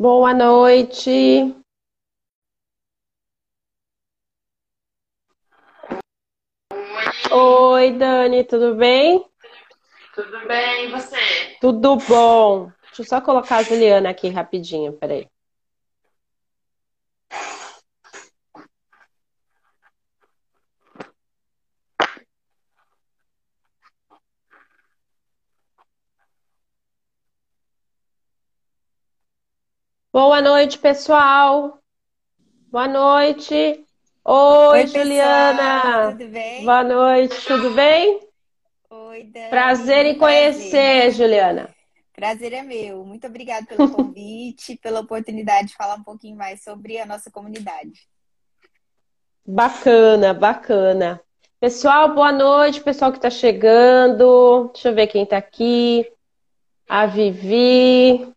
Boa noite. Oi, Dani, tudo bem? Tudo bem, e você? Tudo bom. Deixa eu só colocar a Juliana aqui rapidinho, peraí. Boa noite, pessoal. Boa noite. Oi, Oi, Juliana. pessoal, tudo bem? Boa noite, tudo bem? Oi, Prazer em Dani, prazer. conhecer, Juliana. Prazer é meu. Muito obrigada pelo convite, pela oportunidade de falar um pouquinho mais sobre a nossa comunidade. Bacana, bacana. Pessoal, boa noite, pessoal que está chegando. Deixa eu ver quem está aqui. A Vivi.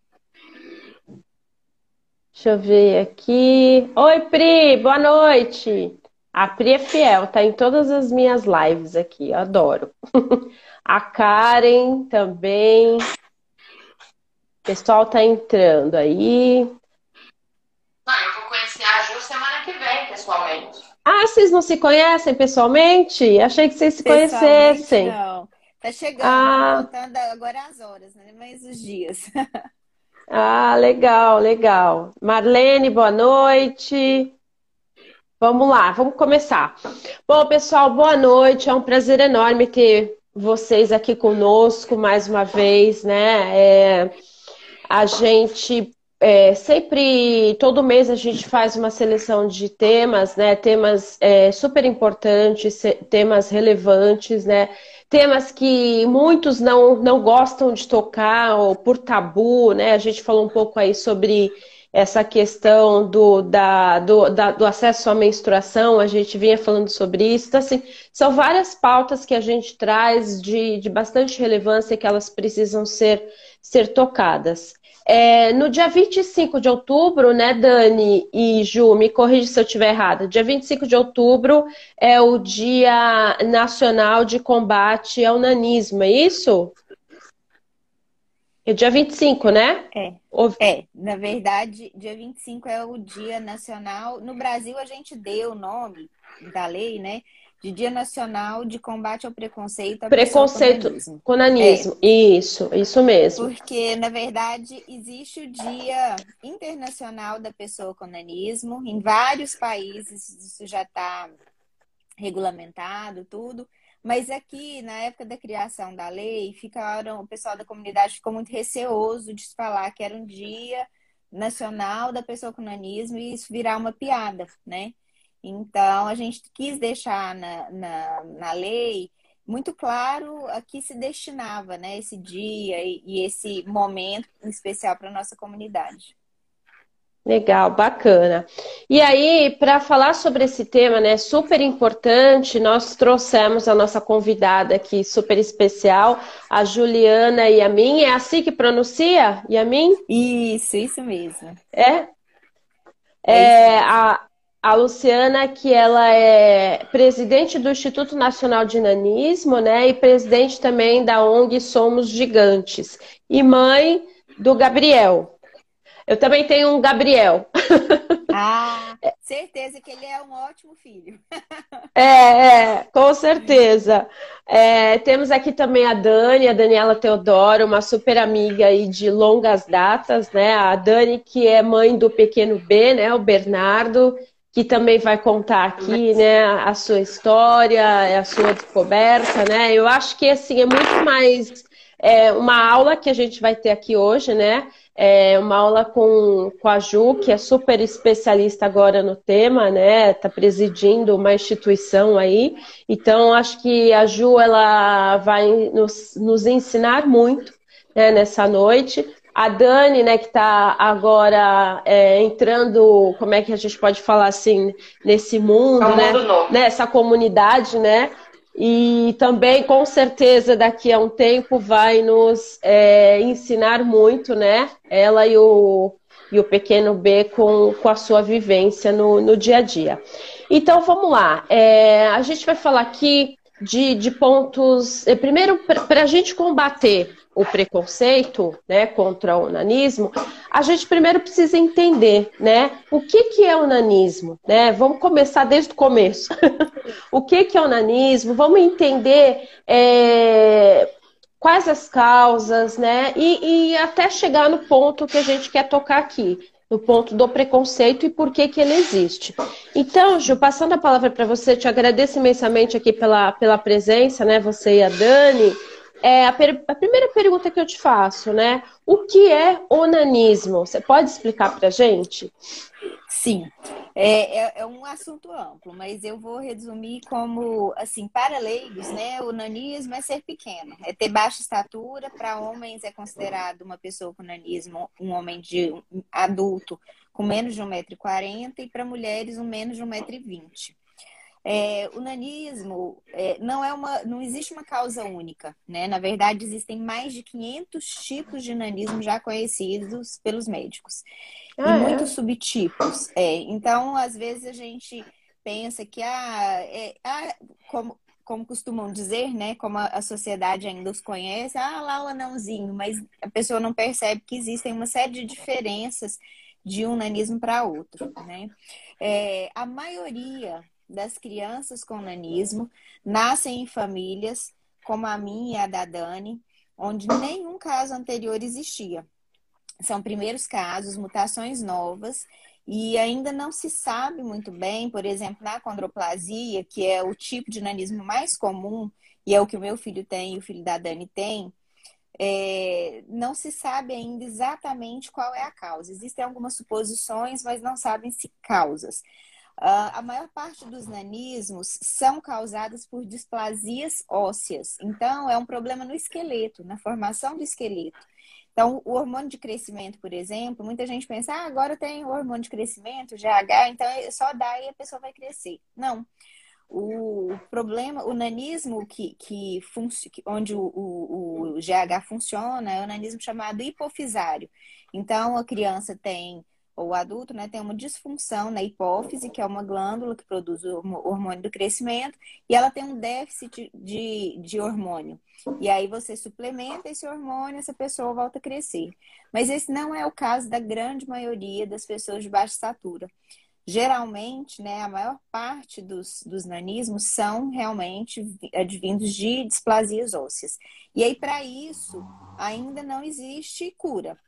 Deixa eu ver aqui. Oi, Pri, boa noite. A Pri é fiel, tá em todas as minhas lives aqui, eu adoro. A Karen também. O pessoal tá entrando aí. Não, eu vou conhecer a Ju semana que vem, pessoalmente. Ah, vocês não se conhecem pessoalmente? Achei que vocês se conhecessem. não. Tá chegando, Ah. tá voltando agora às horas, né? Mais os dias. Ah, legal, legal. Marlene, boa noite. Vamos lá, vamos começar. Bom, pessoal, boa noite. É um prazer enorme ter vocês aqui conosco mais uma vez, né? É, a gente é, sempre, todo mês a gente faz uma seleção de temas, né? Temas é, super importantes, temas relevantes, né? Temas que muitos não, não gostam de tocar, ou por tabu, né? A gente falou um pouco aí sobre essa questão do, da, do, da- do acesso à menstruação, a gente vinha falando sobre isso. Então, assim, são várias pautas que a gente traz de, de bastante relevância que elas precisam ser, ser tocadas. É, no dia 25 de outubro, né, Dani e Ju, me corrija se eu estiver errada. Dia 25 de outubro é o Dia Nacional de Combate ao Nanismo, é isso? É dia 25, né? É. Ou- É, na verdade, dia 25 é o Dia Nacional. No Brasil, a gente deu o nome da lei, né? De Dia Nacional de Combate ao Preconceito Preconceito nanismo. com nanismo. Isso, isso mesmo. Porque, na verdade, existe o Dia Internacional da Pessoa com Nanismo. Em vários países isso já está regulamentado, tudo. Mas aqui, na época da criação da lei, ficaram, o pessoal da comunidade ficou muito receoso de falar que era um dia nacional da pessoa com nanismo e isso virar uma piada, né? Então, a gente quis deixar na, na, na lei muito claro a que se destinava, né, esse dia e, e esse momento em especial para a nossa comunidade. Legal, bacana. E aí, para falar sobre esse tema, né, super importante, nós trouxemos a nossa convidada aqui, super especial, a Juliana Yamin. É assim que pronuncia? Yamin? Isso, isso mesmo. É? É É, isso a, a Luciana, que ela é presidente do Instituto Nacional de Nanismo, né, e presidente também da ONG Somos Gigantes, e mãe do Gabriel. Eu também tenho um Gabriel. Ah, certeza que ele é um ótimo filho. É, é, com certeza. É, temos aqui também a Dani, a Daniela Teodoro, uma super amiga aí de longas datas, né? A Dani, que é mãe do pequeno B, né? O Bernardo, que também vai contar aqui, né? A sua história, a sua descoberta, né? Eu acho que, assim, é muito mais é, uma aula que a gente vai ter aqui hoje, né? É uma aula com, com a Ju, que é super especialista agora no tema, né? Está presidindo uma instituição aí. Então, acho que a Ju ela vai nos, nos ensinar muito né, nessa noite. A Dani, né, que está agora é, entrando, como é que a gente pode falar assim, nesse mundo, É né? novo. Nessa comunidade, né? E também, com certeza, daqui a um tempo vai nos é, ensinar muito, né? Ela e o, e o pequeno B com, com a sua vivência no, no dia a dia. Então, vamos lá. É, a gente vai falar aqui de, de pontos. é, Primeiro, para a gente combater o preconceito né, contra o nanismo, a gente primeiro precisa entender né, o que, que é o nanismo. Né? Vamos começar desde o começo. o que, que é o nanismo? Vamos entender é, quais as causas, né? E, e até chegar no ponto que a gente quer tocar aqui, no ponto do preconceito e por que, que ele existe. Então, Ju, passando a palavra para você, te agradeço imensamente aqui pela, pela presença, né? Você e a Dani. É, a, per... a, primeira pergunta que eu te faço, né? O que é onanismo? Você pode explicar para gente? Sim, é, é, é, um assunto amplo, mas eu vou resumir como, assim, para leigos, né? O nanismo é ser pequeno, é ter baixa estatura. Para homens é considerado uma pessoa com nanismo um homem de um adulto com menos de 1,40m e para mulheres um menos de 1,20m. É, o nanismo é, não é uma, não existe uma causa única, né? Na verdade, existem mais de 500 tipos de nanismo já conhecidos pelos médicos ah, e é? muitos subtipos. É, então, às vezes a gente pensa que ah, é, ah, como como costumam dizer, né? Como a, a sociedade ainda os conhece, ah, lá o anãozinho, mas a pessoa não percebe que existem uma série de diferenças de um nanismo para outro, né? É, a maioria das crianças com nanismo nascem em famílias como a minha e a da Dani, onde nenhum caso anterior existia. São primeiros casos, mutações novas, e ainda não se sabe muito bem, por exemplo, na condroplasia, que é o tipo de nanismo mais comum, e é o que o meu filho tem e o filho da Dani tem, é, não se sabe ainda exatamente qual é a causa. Existem algumas suposições, mas não sabem se causas. Uh, a maior parte dos nanismos são causadas por displasias ósseas. Então, é um problema no esqueleto, na formação do esqueleto. Então, o hormônio de crescimento, por exemplo, muita gente pensa, ah, agora tem o hormônio de crescimento, GH, então é só dá e a pessoa vai crescer. Não. O problema, o nanismo que, que, onde o, o, o GH funciona é o nanismo chamado hipofisário. Então, a criança tem ou o adulto, né, tem uma disfunção na hipófise, que é uma glândula que produz o hormônio do crescimento, e ela tem um déficit de, de hormônio. E aí você suplementa esse hormônio, essa pessoa volta a crescer. Mas esse não é o caso da grande maioria das pessoas de baixa estatura. Geralmente, né, a maior parte dos, dos nanismos são realmente advindos de displasias ósseas. E aí, para isso, ainda não existe cura.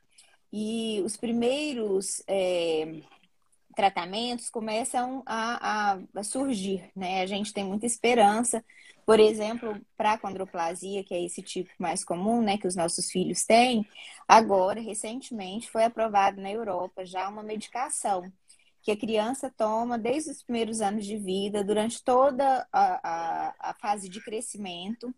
E os primeiros é, tratamentos começam a, a, a, surgir, né? A gente tem muita esperança, por exemplo, para a condroplasia, que é esse tipo mais comum, né, que os nossos filhos têm. Agora, recentemente, foi aprovado na Europa já uma medicação que a criança toma desde os primeiros anos de vida, durante toda a, a, a fase de crescimento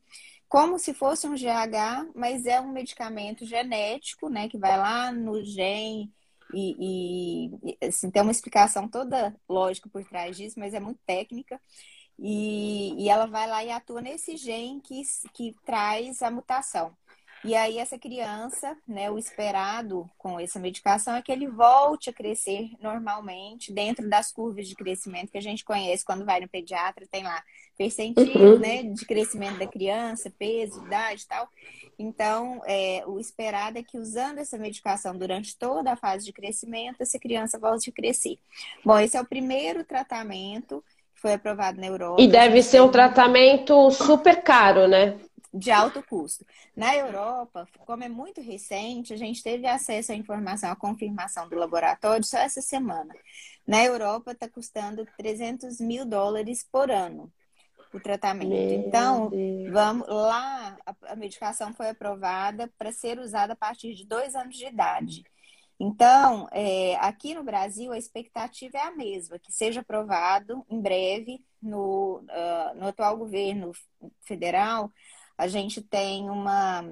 como se fosse um GH, mas é um medicamento genético, né, que vai lá no gene e, e assim, tem uma explicação toda lógica por trás disso, mas é muito técnica. E, e ela vai lá e atua nesse gene que, que traz a mutação. E aí essa criança, né, o esperado com essa medicação é que ele volte a crescer normalmente dentro das curvas de crescimento que a gente conhece quando vai no pediatra, tem lá percentil, uhum. né, de crescimento da criança, peso, idade e tal. Então, é, o esperado é que usando essa medicação durante toda a fase de crescimento, essa criança volte a crescer. Bom, esse é o primeiro tratamento que foi aprovado na Europa. E deve ser um tratamento super caro, né? De alto custo. Na Europa, como é muito recente, a gente teve acesso à informação, à confirmação do laboratório só essa semana. Na Europa, está custando 300 mil dólares por ano o tratamento. Meu então, Deus. vamos lá, a, a medicação foi aprovada para ser usada a partir de dois anos de idade. Então, é, aqui no Brasil, a expectativa é a mesma, que seja aprovado em breve no, uh, no atual governo federal a gente tem uma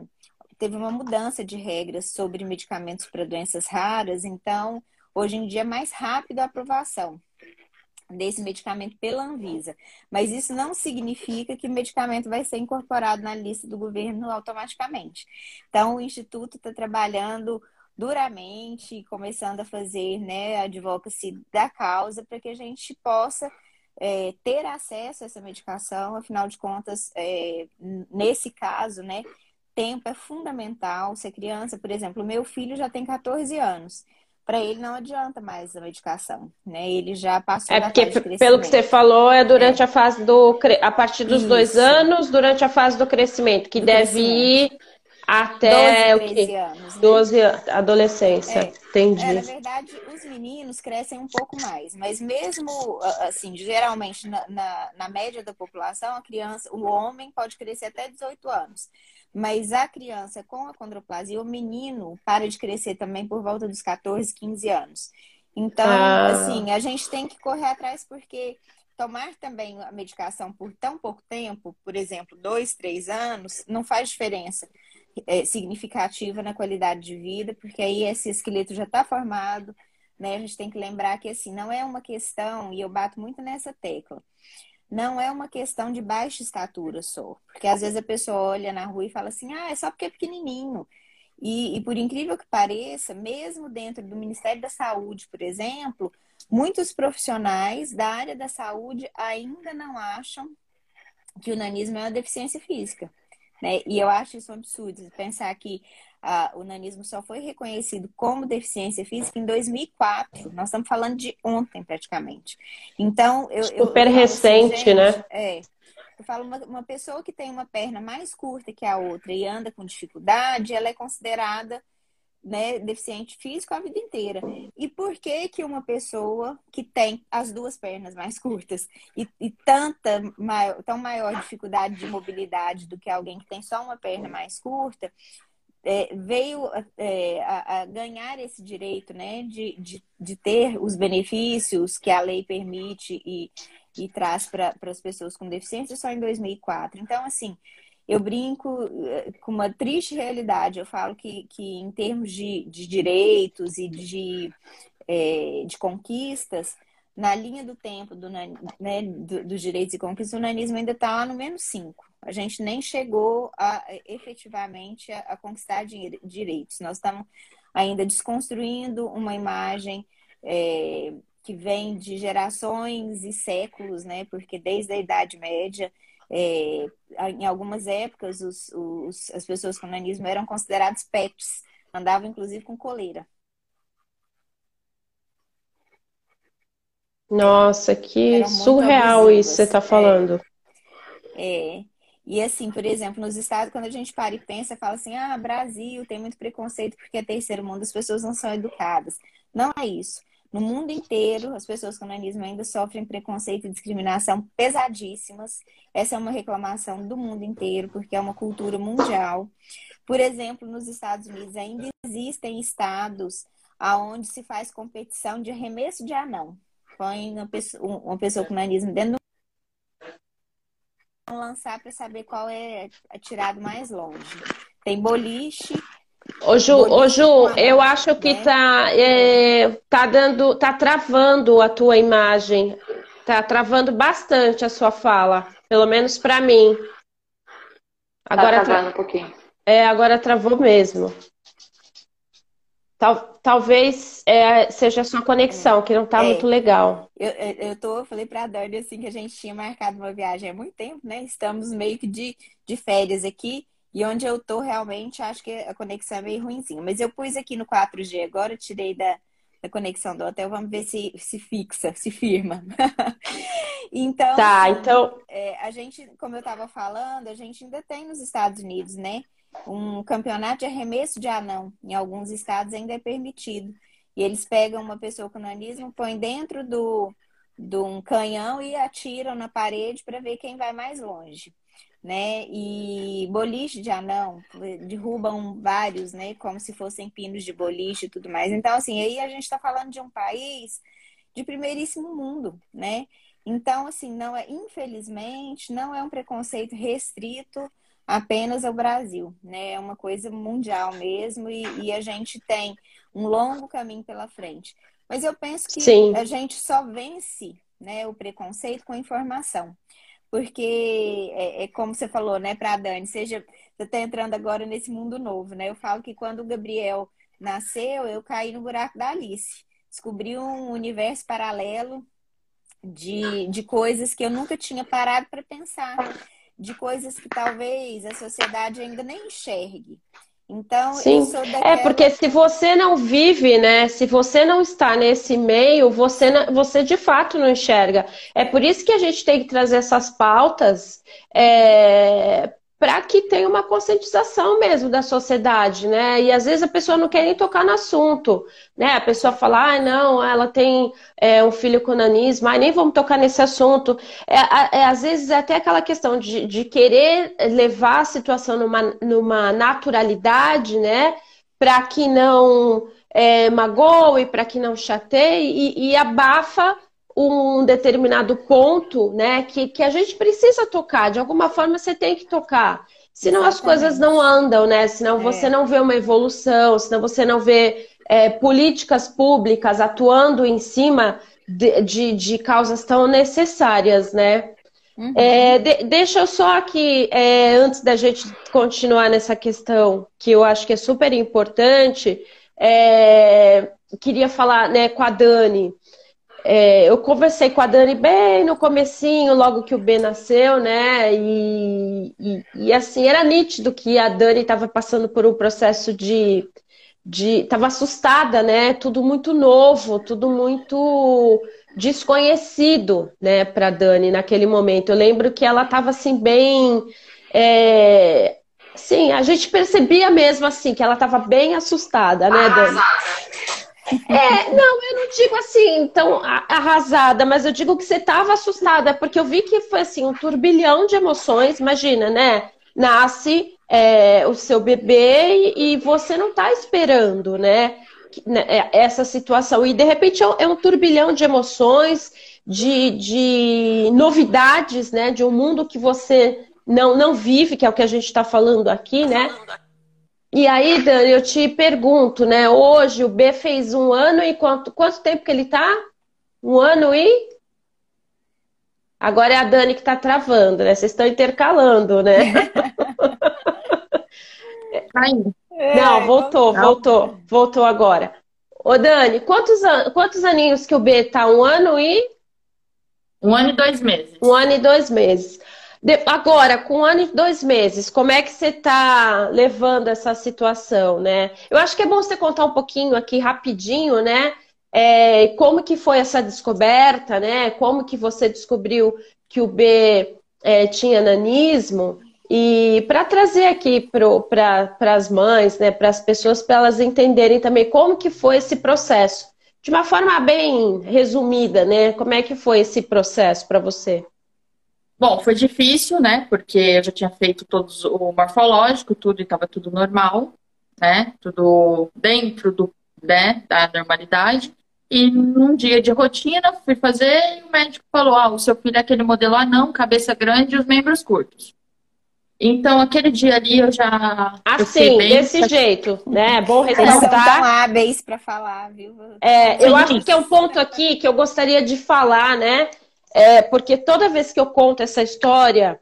teve uma mudança de regras sobre medicamentos para doenças raras, então hoje em dia é mais rápido a aprovação desse medicamento pela Anvisa. Mas isso não significa que o medicamento vai ser incorporado na lista do governo automaticamente. Então, o Instituto está trabalhando duramente, começando a fazer né, a advocacy da causa para que a gente possa é, ter acesso a essa medicação, afinal de contas, é, nesse caso, né, tempo é fundamental. Se a criança, por exemplo, meu filho já tem 14 anos. Para ele não adianta mais a medicação, né? Ele já passou É porque, pelo que você falou, é durante É. a fase do. A partir dos dois Isso. anos, durante a fase do crescimento, que Do deve crescimento. ir até 12, o 13 quê? anos, né? 12 anos, adolescência. É. É, na Entendi. verdade, os meninos crescem um pouco mais, mas mesmo assim, geralmente na, na, na média da população, a criança, o homem pode crescer até 18 anos. Mas a criança com a condroplasia, o menino para de crescer também por volta dos 14, 15 anos. Então, Ah. assim, a gente tem que correr atrás porque tomar também a medicação por tão pouco tempo, por exemplo, dois, três anos, não faz diferença significativa na qualidade de vida, porque aí esse esqueleto já está formado, né? A gente tem que lembrar que assim, não é uma questão, e eu bato muito nessa tecla, não é uma questão de baixa estatura só. Porque às vezes a pessoa olha na rua e fala assim, ah, é só porque é pequenininho. E, e por incrível que pareça, mesmo dentro do Ministério da Saúde, por exemplo, muitos profissionais da área da saúde ainda não acham que o nanismo é uma deficiência física. Né? E eu acho isso um absurdo, pensar que ah, o nanismo só foi reconhecido como deficiência física em 2004. Nós estamos falando de ontem, praticamente. Então, eu. eu- Super eu falo assim, recente, gente, né? É. Eu falo, uma, uma pessoa que tem uma perna mais curta que a outra e anda com dificuldade, ela é considerada né, deficiente físico a vida inteira. E por que que uma pessoa que tem as duas pernas mais curtas e, e tanta maior, tão maior dificuldade de mobilidade do que alguém que tem só uma perna mais curta é, veio é, a, a ganhar esse direito, né, de, de, de ter os benefícios que a lei permite e, e traz para as pessoas com deficiência só em 2004. Então, assim, eu brinco eh, com uma triste realidade. Eu falo que, que em termos de, de direitos e de, é, de conquistas, na linha do tempo do, né, do- dos direitos e conquistas, o nanismo ainda está lá no menos 5. A gente nem chegou a efetivamente a, a conquistar di- direitos. Nós estamos ainda desconstruindo uma imagem é, que vem de gerações e séculos, né? Porque desde a Idade Média é, em algumas épocas, os, os- as pessoas com nanismo eram consideradas pets, andavam inclusive com coleira. Nossa, que surreal isso que abusivas. você está É. falando. É. E assim, por exemplo, nos estados, quando a gente para e pensa, fala assim: ah, Brasil tem muito preconceito porque é terceiro mundo, as pessoas não são educadas. Não é isso. No mundo inteiro, as pessoas com nanismo ainda sofrem preconceito e discriminação pesadíssimas. Essa é uma reclamação do mundo inteiro, porque é uma cultura mundial. Por exemplo, nos Estados Unidos ainda existem estados onde se faz competição de arremesso de anão. Põe uma pessoa, uma pessoa com nanismo dentro do lançar para saber qual é atirado mais longe. Tem boliche, Ô Ju, ô Ju, eu acho que né? tá, é, tá dando, tá travando a tua imagem. Tá travando bastante a sua fala, pelo menos para mim. Tá Agora, tra- travando um pouquinho. é, agora travou mesmo. Tal- talvez é, seja a sua conexão, que não tá É. muito legal. Eu, eu, eu tô, eu falei pra Dani assim que a gente tinha marcado uma viagem há muito tempo, né? Estamos meio que de, de férias aqui. E onde eu tô realmente, acho que a conexão é meio ruimzinha. Mas eu pus aqui no 4G agora, tirei da, da conexão do hotel, vamos ver se, se fixa, se firma. Então, Tá, então, é, a gente, como eu estava falando, a gente ainda tem nos Estados Unidos, né? Um campeonato de arremesso de anão. Em alguns estados ainda é permitido. E eles pegam uma pessoa com nanismo, põem dentro do, de um canhão e atiram na parede para ver quem vai mais longe. Né? E boliche de anão, derrubam vários, né? Como se fossem pinos de boliche e tudo mais. Então, assim, aí a gente está falando de um país de primeiríssimo mundo, né? Então, assim, não é, infelizmente, não é um preconceito restrito apenas ao Brasil, né? É uma coisa mundial mesmo e, e a gente tem um longo caminho pela frente. Mas eu penso que Sim. a gente só vence, né, o preconceito com informação. Porque é, é como você falou, né, para a Dani, seja, você está entrando agora nesse mundo novo, né? Eu falo que quando o Gabriel nasceu, eu caí no buraco da Alice. Descobri um universo paralelo de, de coisas que eu nunca tinha parado para pensar. de coisas que talvez a sociedade ainda nem enxergue. Então, Sim. Daquela... É porque se você não vive, né? Se você não está nesse meio, você, você de fato não enxerga. É por isso que a gente tem que trazer essas pautas é, para que tenha uma conscientização mesmo da sociedade, né? E às vezes a pessoa não quer nem tocar no assunto, né? A pessoa fala, ah, não, ela tem é, um filho com nanismo, ah, nem vamos tocar nesse assunto. É, é, às vezes é até aquela questão de, de querer levar a situação numa, numa naturalidade, né? Para que não é, magoe, para que não chateie e, e abafa um determinado ponto, né, que, que a gente precisa tocar. De alguma forma você tem que tocar. Senão Exatamente. as coisas não andam, né? Senão é. você não vê uma evolução, senão você não vê é, políticas públicas atuando em cima de, de, de causas tão necessárias, né? Uhum. É, de, deixa eu só aqui, é, antes da gente continuar nessa questão, que eu acho que é super importante, é, queria falar né, com a Dani. É, eu conversei com a Dani bem no comecinho, logo que o B nasceu, né? E, e, e assim, era nítido que a Dani estava passando por um processo de. de estava assustada, né? Tudo muito novo, tudo muito desconhecido, né, para Dani naquele momento. Eu lembro que ela estava assim bem, é... sim, a gente percebia mesmo assim que ela estava bem assustada, né, Dani? É, não, eu não digo assim, tão arrasada, mas eu digo que você estava assustada, porque eu vi que foi assim, um turbilhão de emoções, imagina, né? Nasce é, o seu bebê e, você não está esperando, né? né é, essa situação. E de repente é, é um turbilhão de emoções, de, de novidades, né? De um mundo que você não, não vive, que é o que a gente está falando aqui, né? E aí, Dani, eu te pergunto, né? Hoje o B fez um ano e quanto, quanto tempo que ele tá? Um ano e? Agora é a Dani que tá travando, né? Vocês estão intercalando, né? É, Não, voltou, voltou, voltou agora. Ô, Dani, quantos, an quantos aninhos que o B tá? Um ano e? Um ano e dois meses. Um ano e dois meses. Agora, com um ano e dois meses, como é que você está levando essa situação, né? Eu acho que é bom você contar um pouquinho aqui rapidinho, né? É, como que foi essa descoberta, né? Como que você descobriu que o B é, tinha nanismo? E para trazer aqui para as mães, né, para as pessoas, para elas entenderem também como que foi esse processo. De uma forma bem resumida, né? Como é que foi esse processo para você? Bom, foi difícil, né? Porque eu já tinha feito todos o morfológico, tudo e estava tudo normal, né? Tudo dentro do, né, da normalidade. E num dia de rotina, fui fazer e o médico falou: Ah, o seu filho é aquele modelo anão, cabeça grande e os membros curtos. Então, aquele dia ali eu já. Assim, desse jeito, né? É bom ressaltar. São hábeis para falar, viu? É, eu acho que é um ponto aqui que eu gostaria de falar, né? É, porque toda vez que eu conto essa história,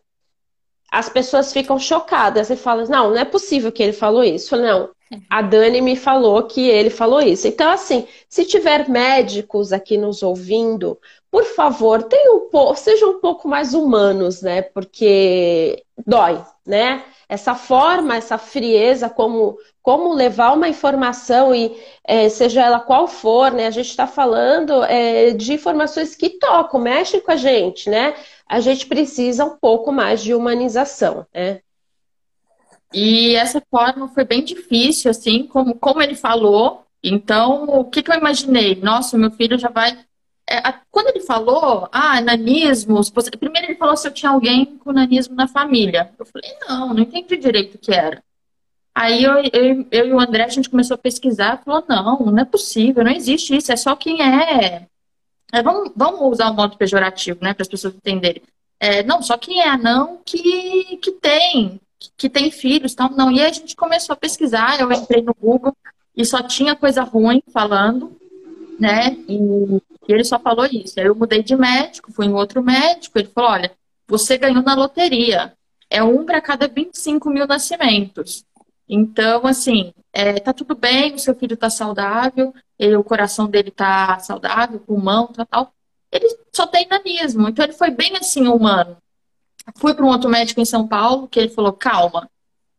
as pessoas ficam chocadas e falam: não, não é possível que ele falou isso. Não, a Dani me falou que ele falou isso. Então, assim, se tiver médicos aqui nos ouvindo, por favor, um pouco, sejam um pouco mais humanos, né? Porque dói, né? Essa forma, essa frieza, como, como levar uma informação e é, seja ela qual for, né? A gente está falando é, de informações que tocam, mexem com a gente, né? A gente precisa um pouco mais de humanização, né? E essa forma foi bem difícil, assim, como, como ele falou. Então, o que, que eu imaginei? Nossa, meu filho já vai é, quando ele falou, ah, nanismo, primeiro ele falou se eu tinha alguém com nanismo na família. Eu falei, não, não entendi direito o que era. Aí eu, eu, eu, e o André, a gente começou a pesquisar, falou, não, não é possível, não existe isso, é só quem é. é vamos, vamos usar um modo pejorativo, né, para as pessoas entenderem. É, não, só quem é anão que, que tem, que tem filhos, então não. E aí a gente começou a pesquisar, eu entrei no Google e só tinha coisa ruim falando, né? E, e ele só falou isso. Aí eu mudei de médico, fui em outro médico, ele falou: olha, você ganhou na loteria. É um para cada 25 mil nascimentos. Então, assim, é, tá tudo bem, o seu filho tá saudável, ele, o coração dele tá saudável, pulmão, tá tal. Ele só tem nanismo. Então ele foi bem assim humano. Fui para um outro médico em São Paulo, que ele falou, calma,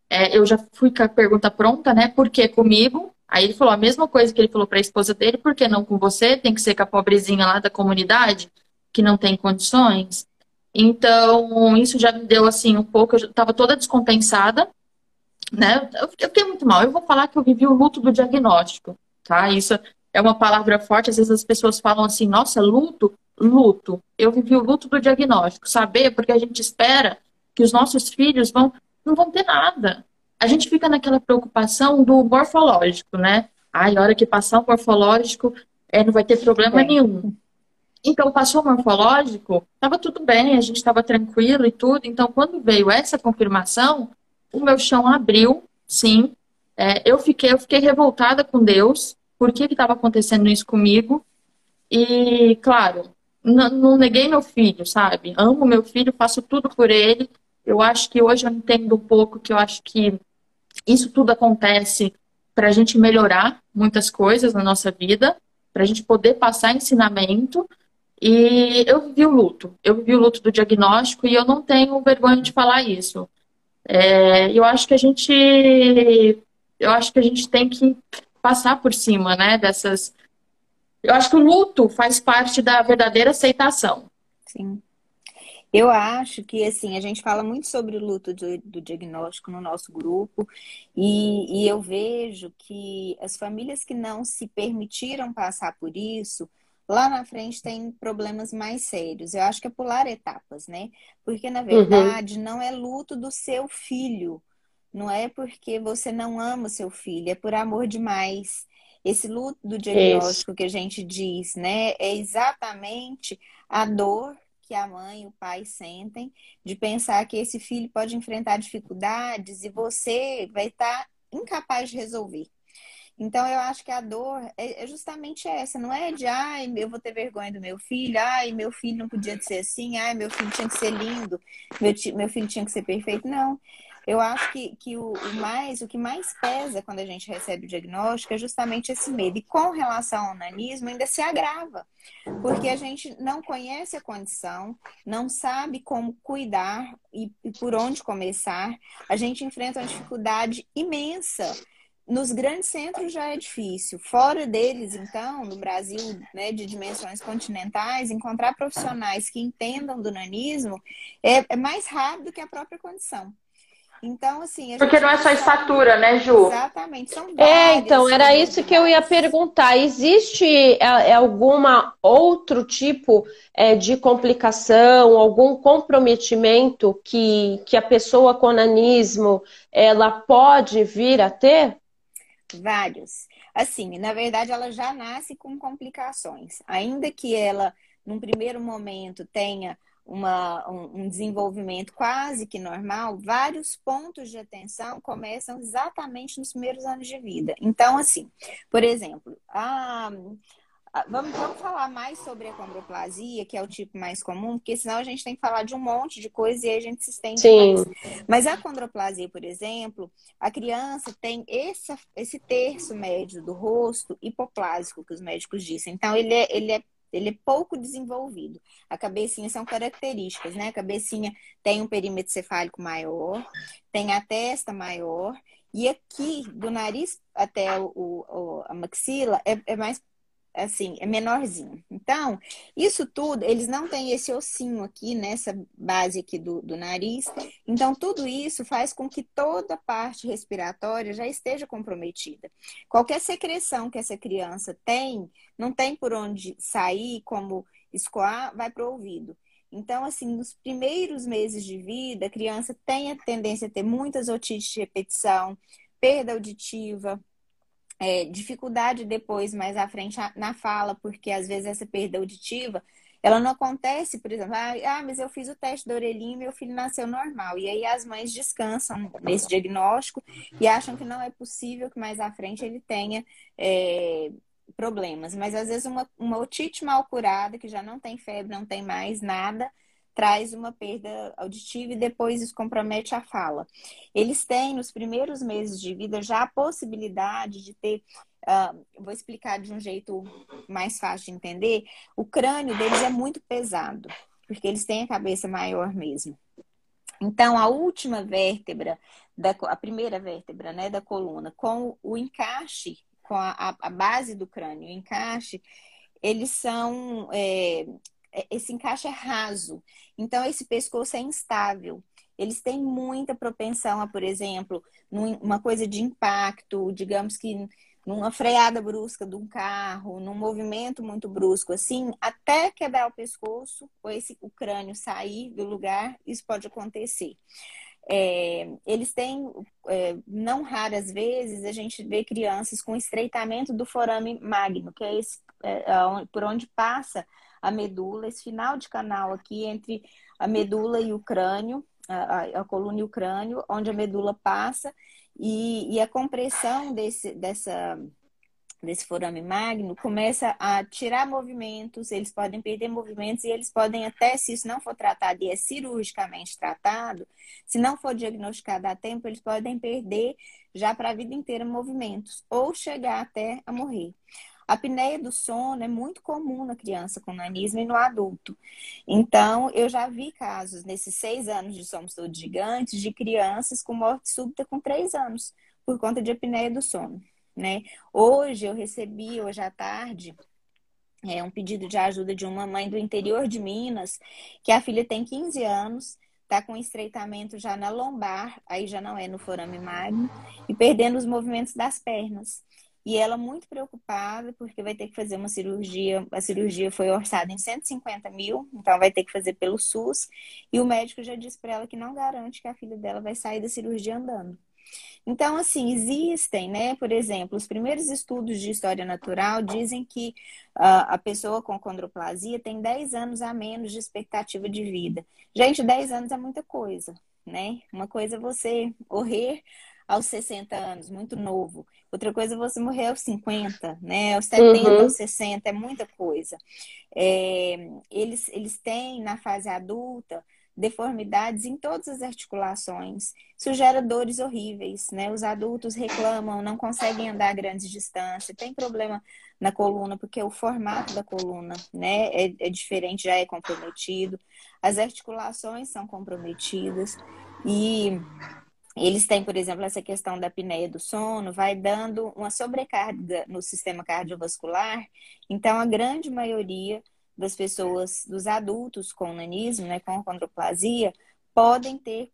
é, eu já fui com a pergunta pronta, né? Por que comigo? Aí ele falou a mesma coisa que ele falou para a esposa dele, por que não com você? Tem que ser com a pobrezinha lá da comunidade, que não tem condições. Então, isso já me deu assim um pouco, eu estava toda descompensada, né? Eu fiquei muito mal. Eu vou falar que eu vivi o luto do diagnóstico, tá? Isso é uma palavra forte, às vezes as pessoas falam assim, nossa, luto, luto. Eu vivi o luto do diagnóstico, saber, porque a gente espera que os nossos filhos vão não vão ter nada. A gente fica naquela preocupação do morfológico, né? Ai, a hora que passar o morfológico, é, não vai ter problema é. nenhum. Então, passou o morfológico, estava tudo bem, a gente estava tranquilo e tudo. Então, quando veio essa confirmação, o meu chão abriu, sim. É, eu fiquei, eu fiquei revoltada com Deus, por que estava acontecendo isso comigo. E, claro, não neguei meu filho, sabe? Amo meu filho, faço tudo por ele, eu acho que hoje eu entendo um pouco que eu acho que isso tudo acontece para a gente melhorar muitas coisas na nossa vida, para a gente poder passar ensinamento. E eu vivi o luto, eu vivi o luto do diagnóstico e eu não tenho vergonha de falar isso. É, eu acho que a gente, eu acho que a gente tem que passar por cima, né, dessas. Eu acho que o luto faz parte da verdadeira aceitação. Sim. Eu acho que, assim, a gente fala muito sobre o luto do, do diagnóstico no nosso grupo, e, e, eu vejo que as famílias que não se permitiram passar por isso, lá na frente tem problemas mais sérios. Eu acho que é pular etapas, né? Porque, na uhum. verdade, uhum. não é luto do seu filho, não é porque você não ama o seu filho, é por amor demais. Esse luto do diagnóstico Isso. que a gente diz, né, é exatamente a dor que a mãe e o pai sentem, de pensar que esse filho pode enfrentar dificuldades e você vai estar incapaz de resolver. Então, eu acho que a dor é, é justamente essa, não é de, ai, eu vou ter vergonha do meu filho, ai, meu filho não podia ser assim, ai, meu filho tinha que ser lindo, meu, meu filho tinha que ser perfeito. Não, eu acho que, que o, o, mais, o que mais pesa quando a gente recebe o diagnóstico é justamente esse medo. E com relação ao nanismo, ainda se agrava, porque a gente não conhece a condição, não sabe como cuidar e, e por onde começar. A gente enfrenta uma dificuldade imensa nos grandes centros já é difícil. Fora deles, então, no Brasil, né, de dimensões continentais, encontrar profissionais que entendam do nanismo é, é mais rápido que a própria condição. Então, assim. Porque não é só estatura, né, Ju? Exatamente. São é, então, era isso que eu ia perguntar. Existe é, é, alguma outro tipo é, de complicação, algum comprometimento que, que a pessoa com nanismo ela pode vir a ter? Vários. Assim, na verdade, ela já nasce com complicações. Ainda que ela, num primeiro momento, tenha uma, um, desenvolvimento quase que normal, vários pontos de atenção começam exatamente nos primeiros anos de vida. Então, assim, por exemplo, a, vamos, vamos falar mais sobre a condroplasia, que é o tipo mais comum, porque senão a gente tem que falar de um monte de coisa e a gente se estende Sim. mais. Mas a condroplasia, por exemplo, a criança tem esse, esse terço médio do rosto hipoplásico, que os médicos dizem. Então, ele é, ele é ele é pouco desenvolvido. A cabecinha são características, né? A cabecinha tem um perímetro cefálico maior, tem a testa maior, e aqui, do nariz até o, o a maxila, é, é mais assim, é menorzinho. Então, isso tudo, eles não têm esse ossinho aqui, nessa base aqui do, do nariz. Então, tudo isso faz com que toda a parte respiratória já esteja comprometida. Qualquer secreção que essa criança tem, não tem por onde sair, como escoar, vai para o ouvido. Então, assim, nos primeiros meses de vida, a criança tem a tendência a ter muitas otites de repetição, perda auditiva, é, dificuldade depois, mais à frente, na fala, porque às vezes essa perda auditiva, ela não acontece, por exemplo, ah, mas eu fiz o teste da orelhinha e meu filho nasceu normal. E aí as mães descansam nesse diagnóstico e acham que não é possível que mais à frente ele tenha é, problemas. Mas às vezes uma, uma otite mal curada, que já não tem febre, não tem mais nada, traz uma perda auditiva e depois isso compromete a fala. Eles têm, nos primeiros meses de vida, já a possibilidade de ter. Uh, vou explicar de um jeito mais fácil de entender. O crânio deles é muito pesado, porque eles têm a cabeça maior mesmo. Então, a última vértebra, da, a primeira vértebra né, da coluna, com o encaixe, com a, a base do crânio, o encaixe, eles são. É, esse encaixe é raso. Então, esse pescoço é instável. Eles têm muita propensão a, por exemplo, uma coisa de impacto, digamos que numa freada brusca de um carro, num movimento muito brusco assim, até quebrar o pescoço ou esse, o crânio sair do lugar, isso pode acontecer. É, eles têm, é, não raras vezes, a gente vê crianças com estreitamento do forame magno, que é esse é, por onde passa a medula, esse final de canal aqui entre a medula e o crânio, a, a coluna e o crânio, onde a medula passa, e, e a compressão desse, dessa, desse forame magno começa a tirar movimentos, eles podem perder movimentos e eles podem até, se isso não for tratado e é cirurgicamente tratado, se não for diagnosticado a tempo, eles podem perder já para a vida inteira movimentos ou chegar até a morrer. A apneia do sono é muito comum na criança com nanismo e no adulto. Então, eu já vi casos nesses seis anos de Somos Todos Gigantes de crianças com morte súbita com três anos, por conta de apneia do sono. Né? Hoje eu recebi, hoje à tarde, é, um pedido de ajuda de uma mãe do interior de Minas, que a filha tem 15 anos, está com estreitamento já na lombar, aí já não é no forame magno, e perdendo os movimentos das pernas. E ela muito preocupada, porque vai ter que fazer uma cirurgia. A cirurgia foi orçada em 150 mil, então vai ter que fazer pelo SUS. E o médico já disse para ela que não garante que a filha dela vai sair da cirurgia andando. Então, assim, existem, né? Por exemplo, os primeiros estudos de história natural dizem que uh, a pessoa com condroplasia tem 10 anos a menos de expectativa de vida. Gente, 10 anos é muita coisa, né? Uma coisa é você morrer aos 60 anos, muito novo. Outra coisa é você morrer aos 50, né? Aos 70, uhum. aos 60, é muita coisa. É, eles, eles têm, na fase adulta, deformidades em todas as articulações. Isso gera dores horríveis, né? Os adultos reclamam, não conseguem andar grandes distâncias, tem problema na coluna, porque o formato da coluna, né, é, é diferente, já é comprometido. As articulações são comprometidas e eles têm, por exemplo, essa questão da apneia do sono, vai dando uma sobrecarga no sistema cardiovascular. Então, a grande maioria das pessoas, dos adultos com nanismo, né, com condroplasia, podem ter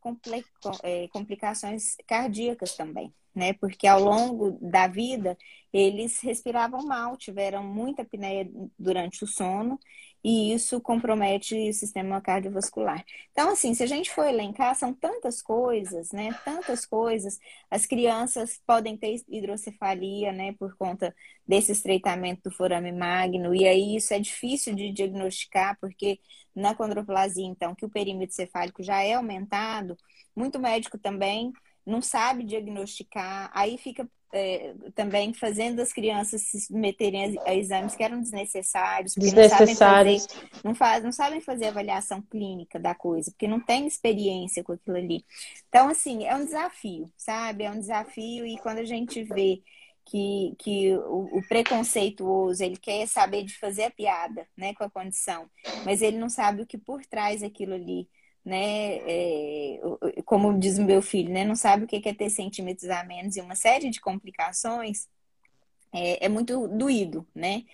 é, complicações cardíacas também, né? Porque ao longo da vida eles respiravam mal, tiveram muita apneia durante o sono e isso compromete o sistema cardiovascular. Então, assim, se a gente for elencar, são tantas coisas, né? Tantas coisas. As crianças podem ter hidrocefalia, né, por conta desse estreitamento do forame magno, e aí isso é difícil de diagnosticar, porque na condroplasia, então, que o perímetro cefálico já é aumentado, muito médico também não sabe diagnosticar, aí fica é, também fazendo as crianças se submeterem a, exames que eram desnecessários, porque desnecessários. Não, sabem fazer, não, faz, não sabem fazer avaliação clínica da coisa, porque não tem experiência com aquilo ali. Então, assim, é um desafio, sabe? É um desafio, e quando a gente vê que, que o, o, preconceituoso ele quer saber de fazer a piada né, com a condição, mas ele não sabe o que por trás daquilo ali né? É, como diz meu filho, né? Não sabe o que é ter centímetros a menos e uma série de complicações, é, é muito doído, né?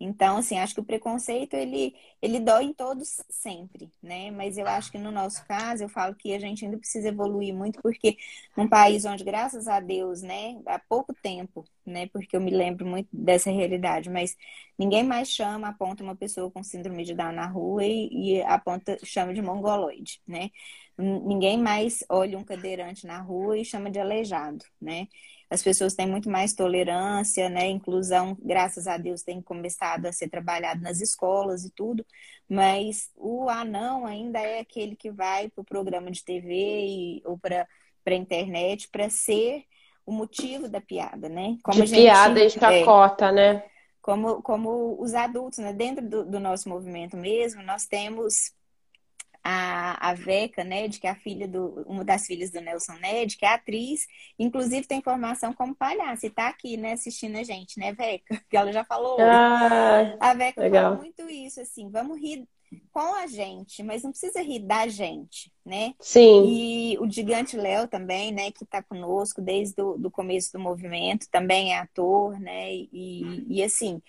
Então, assim, acho que o preconceito ele, ele dói em todos sempre, né? Mas eu acho que no nosso caso, eu falo que a gente ainda precisa evoluir muito, porque num país onde, graças a Deus, né, há pouco tempo, né? Porque eu me lembro muito dessa realidade, mas ninguém mais chama, aponta uma pessoa com síndrome de Down na rua e, e aponta, chama de mongoloide, né? Ninguém mais olha um cadeirante na rua e chama de aleijado, né? As pessoas têm muito mais tolerância, né? Inclusão, graças a Deus, tem começado a ser trabalhado nas escolas e tudo, mas o anão ainda é aquele que vai para o programa de TV e, ou para a internet para ser o motivo da piada, né? Como de gente, piada e chacota, é, né? Como, como os adultos, né? Dentro do, do nosso movimento mesmo, nós temos a, a Veca Ned, que é a filha do, uma das filhas do Nelson Ned, que é atriz, inclusive tem formação como palhaça, e tá aqui, né, assistindo a gente, né, Veca? Que ela já falou. Ah, a Veca legal. fala muito isso, assim, vamos rir com a gente, mas não precisa rir da gente, né? Sim. E o Gigante Léo também, né, que está conosco desde o do começo do movimento, também é ator, né? E, e assim,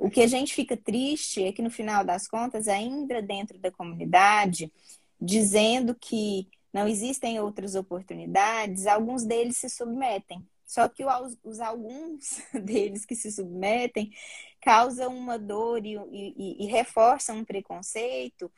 o que a gente fica triste é que no final das contas, ainda dentro da comunidade, dizendo que não existem outras oportunidades, alguns deles se submetem. Só que os, alguns deles que se submetem causam uma dor e, e, e reforçam um preconceito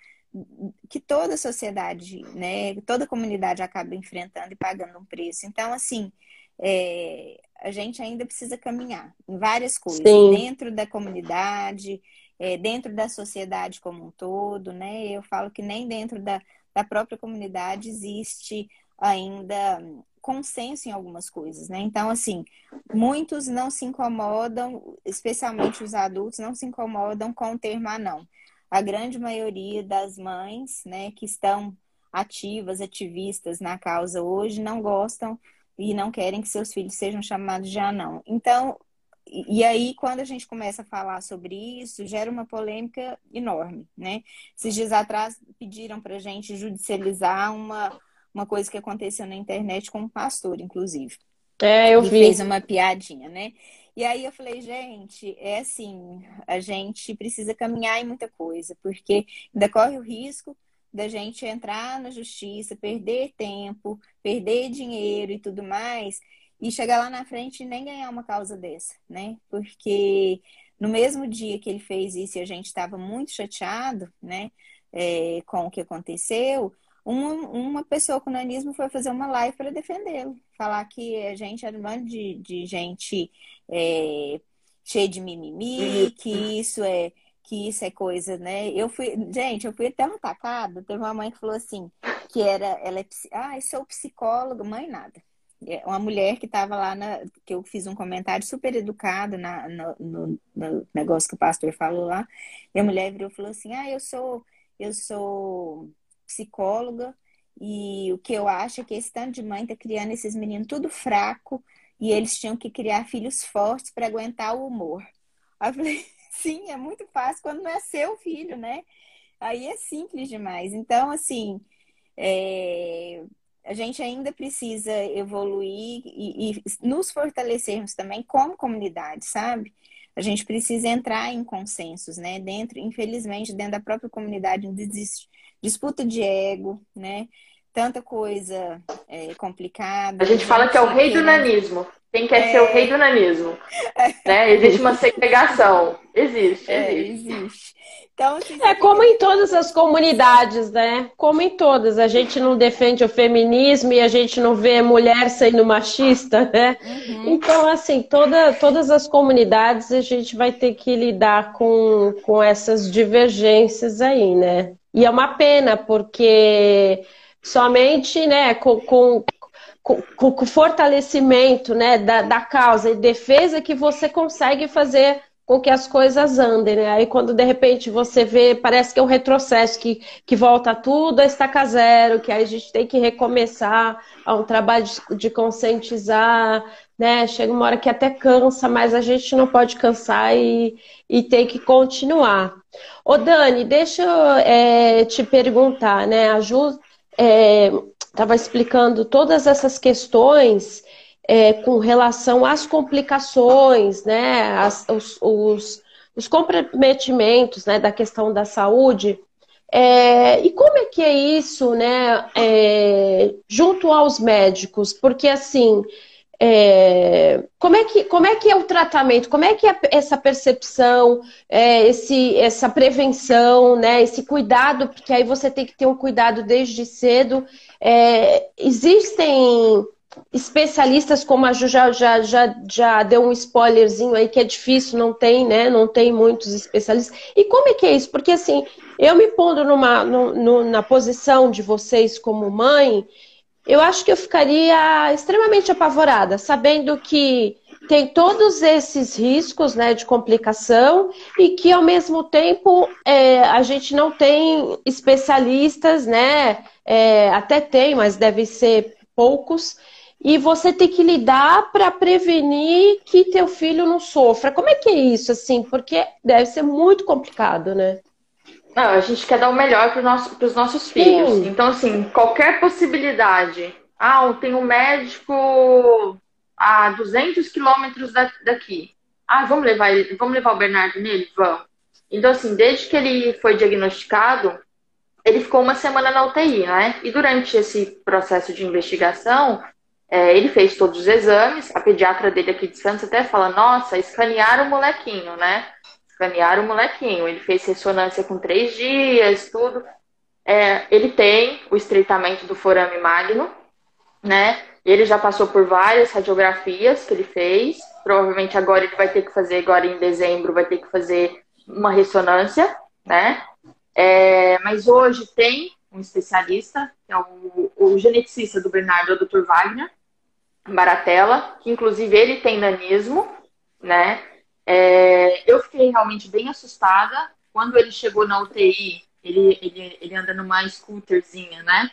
que toda a sociedade, né, toda a comunidade acaba enfrentando e pagando um preço. Então, assim, é, a gente ainda precisa caminhar em várias coisas, Sim. dentro da comunidade, é, dentro da sociedade como um todo, né? Eu falo que nem dentro da, da própria comunidade existe ainda consenso em algumas coisas, né? Então, assim, muitos não se incomodam, especialmente os adultos, não se incomodam com o termo anão. A grande maioria das mães, né, que estão ativas, ativistas na causa hoje, não gostam e não querem que seus filhos sejam chamados de anão. Então, e aí, quando a gente começa a falar sobre isso, gera uma polêmica enorme, né? Esses dias atrás pediram para a gente judicializar uma uma coisa que aconteceu na internet com um pastor, inclusive. É, eu vi. fez uma piadinha, né? E aí eu falei, gente, é assim, a gente precisa caminhar em muita coisa, porque ainda corre o risco da gente entrar na justiça, perder tempo, perder dinheiro e tudo mais, e chegar lá na frente e nem ganhar uma causa dessa, né? Porque no mesmo dia que ele fez isso e a gente estava muito chateado, né, é, com o que aconteceu, uma, uma pessoa com nanismo foi fazer uma live para defendê-lo. Falar que a gente era um bando de, de gente é, cheia de mimimi, que isso é que isso é coisa, né? Eu fui, gente, eu fui até um tacado. Teve uma mãe que falou assim, que era, ela é, ah, sou psicóloga, mãe nada. É uma mulher que estava lá, na, que eu fiz um comentário super educado na, no, no, no, negócio que o pastor falou lá. E a mulher virou e falou assim, ah, eu sou, eu sou psicóloga, e o que eu acho é que esse tanto de mãe tá criando esses meninos tudo fraco, e eles tinham que criar filhos fortes para aguentar o humor. Aí eu falei, sim, é muito fácil quando não é seu filho, né? Aí é simples demais. Então, assim, é... a gente ainda precisa evoluir e, e nos fortalecermos também como comunidade, sabe? a gente precisa entrar em consensos, né? Dentro, infelizmente, dentro da própria comunidade existe disputa de ego, né? Tanta coisa é, complicada. A gente fala que é o rei do nanismo. Quem quer é... ser o rei do nanismo? É. Né? Existe uma segregação. Existe, é, existe. Então, assim, é como em todas as comunidades, né? Como em todas. A gente não defende o feminismo e a gente não vê mulher sendo machista, né? Uhum. Então, assim, toda, todas as comunidades a gente vai ter que lidar com, com essas divergências aí, né? E é uma pena, porque somente né, com, com, com, com fortalecimento né, da, da causa e defesa que você consegue fazer com que as coisas andem, né? Aí quando de repente você vê, parece que é um retrocesso, que, que volta tudo a estaca zero, que aí a gente tem que recomeçar a um trabalho de, de conscientizar, né? Chega uma hora que até cansa, mas a gente não pode cansar e, e tem que continuar. Ô Dani, deixa eu é, te perguntar, né? A Ju estava é, explicando todas essas questões é, com relação às complicações, né, as, os, os, os, comprometimentos né, da questão da saúde. É, e como é que é isso, né, é, junto aos médicos? Porque assim, é, como, é que, como é que é o tratamento? Como é que é essa percepção, é, esse, essa prevenção, né, esse cuidado? Porque aí você tem que ter um cuidado desde cedo. É, existem especialistas como a Ju já, já, já, já deu um spoilerzinho aí que é difícil, não tem, né? Não tem muitos especialistas. E como é que é isso? Porque assim, eu me pondo numa, no, no, na posição de vocês como mãe, eu acho que eu ficaria extremamente apavorada, sabendo que tem todos esses riscos né, de complicação e que ao mesmo tempo é, a gente não tem especialistas, né? É, até tem, mas deve ser poucos e você tem que lidar para prevenir que teu filho não sofra. Como é que é isso, assim? Porque deve ser muito complicado, né? Não, a gente quer dar o melhor para nosso, os nossos filhos. Então, assim, qualquer possibilidade. Ah, tem um médico a 200 quilômetros daqui. Ah, vamos levar ele, vamos levar o Bernardo nele? Vamos. Então, assim, desde que ele foi diagnosticado, ele ficou uma semana na UTI, né? E durante esse processo de investigação, é, ele fez todos os exames. A pediatra dele aqui de Santos até fala: Nossa, escanearam o molequinho, né? Escanearam o molequinho. Ele fez ressonância com três dias, tudo. É, ele tem o estreitamento do forame magno, né? Ele já passou por várias radiografias que ele fez. Provavelmente agora ele vai ter que fazer, agora em dezembro, vai ter que fazer uma ressonância, né? É, mas hoje tem um especialista, que é o, o geneticista do Bernardo, o Dr. Wagner Baratella, que inclusive ele tem nanismo, né? É, eu fiquei realmente bem assustada. Quando ele chegou na UTI, ele, ele, ele anda numa scooterzinha, né?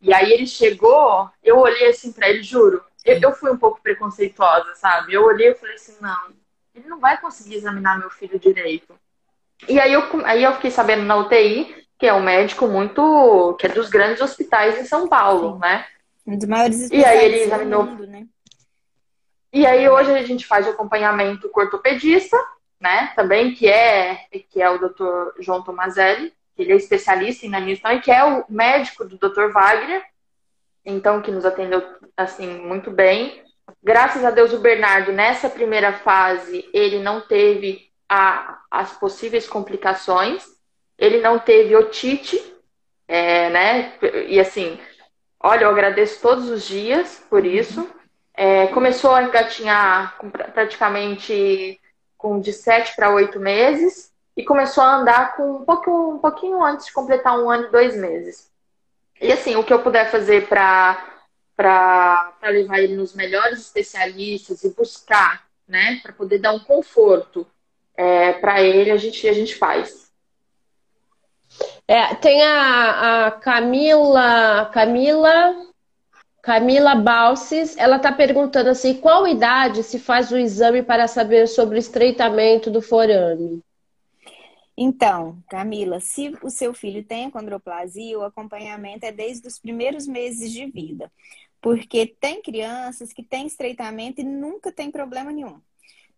E aí ele chegou, eu olhei assim para ele, juro, eu, eu, fui um pouco preconceituosa, sabe? Eu olhei e falei assim, não, ele não vai conseguir examinar meu filho direito. E aí eu, aí eu fiquei sabendo na UTI, que é um médico muito. que é dos grandes hospitais em São Paulo, Sim. né? Um dos maiores E aí ele examinou. Mundo, né? E aí hoje a gente faz o acompanhamento com ortopedista, né? Também, que é, que é o Dr. João Tomazelli, que ele é especialista em nanismo e que é o médico do Dr. Wagner, então que nos atendeu assim muito bem. Graças a Deus o Bernardo nessa primeira fase ele não teve a, as possíveis complicações. Ele não teve otite, é, né? E assim, olha, eu agradeço todos os dias por isso. É, começou a engatinhar com, praticamente com de sete para oito meses e começou a andar com um pouquinho, um pouquinho antes de completar um ano e dois meses. E assim, o que eu puder fazer para levar ele nos melhores especialistas e buscar, né, para poder dar um conforto é, para ele, a gente, a gente faz. É, tem a, a Camila, Camila, Camila Balses, ela está perguntando assim, qual idade se faz o exame para saber sobre o estreitamento do forame? Então, Camila, se o seu filho tem acondroplasia, o acompanhamento é desde os primeiros meses de vida. Porque tem crianças que têm estreitamento e nunca tem problema nenhum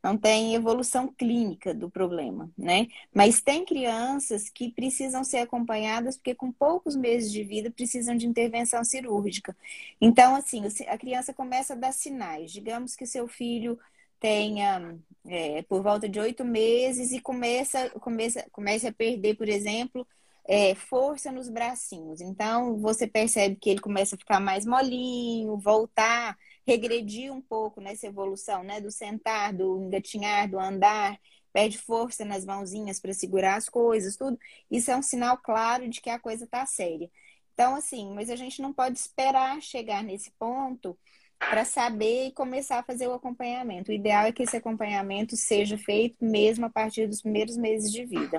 não tem evolução clínica do problema, né? Mas tem crianças que precisam ser acompanhadas porque com poucos meses de vida precisam de intervenção cirúrgica. Então, assim, a criança começa a dar sinais. Digamos que seu filho tenha é, por volta de oito meses e começa, começa, começa a perder, por exemplo, é, força nos bracinhos. Então, você percebe que ele começa a ficar mais molinho, voltar regredir um pouco nessa evolução, né? Do sentar, do engatinhar, do andar, perde força nas mãozinhas para segurar as coisas, tudo. Isso é um sinal claro de que a coisa está séria. Então, assim, mas a gente não pode esperar chegar nesse ponto para saber e começar a fazer o acompanhamento. O ideal é que esse acompanhamento seja feito mesmo a partir dos primeiros meses de vida.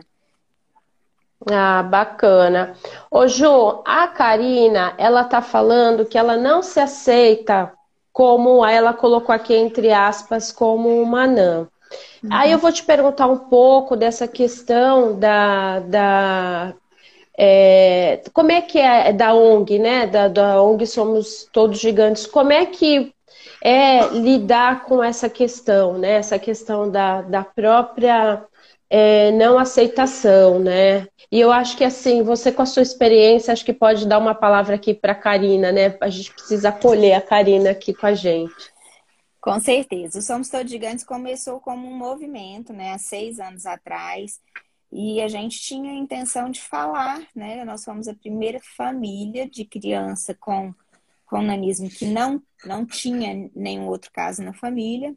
Ah, bacana. Ô Ju, a Karina, ela tá falando que ela não se aceita como ela colocou aqui entre aspas como uma anã. Uhum. Aí eu vou te perguntar um pouco dessa questão da, da é, como é que é da ONG, né? Da, da ONG Somos Todos Gigantes. Como é que é lidar com essa questão, né? Essa questão da, da própria é, não aceitação, né? E eu acho que assim, você com a sua experiência, acho que pode dar uma palavra aqui para a Karina, né? A gente precisa acolher a Karina aqui com a gente. Com certeza. O Somos Todos Gigantes começou como um movimento, né? Há seis anos atrás. E a gente tinha a intenção de falar, né? Nós fomos a primeira família de criança com, com nanismo que não, não tinha nenhum outro caso na família.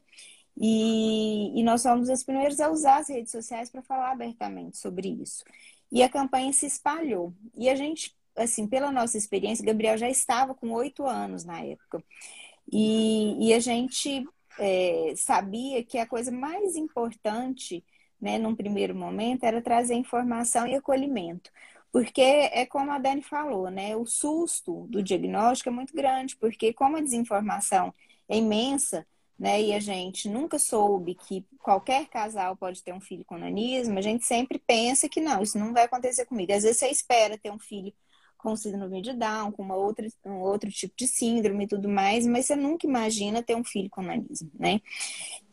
E, e nós somos os primeiros a usar as redes sociais para falar abertamente sobre isso. E a campanha se espalhou. E a gente, assim, pela nossa experiência, Gabriel já estava com oito anos na época. E, e a gente é, sabia que a coisa mais importante, né, num primeiro momento, era trazer informação e acolhimento. Porque é como a Dani falou, né? O susto do diagnóstico é muito grande, porque como a desinformação é imensa, né, e a gente nunca soube que qualquer casal pode ter um filho com nanismo, a gente sempre pensa que não, isso não vai acontecer comigo. Às vezes você espera ter um filho com síndrome de Down, com uma outra, um outro tipo de síndrome e tudo mais, mas você nunca imagina ter um filho com nanismo, né?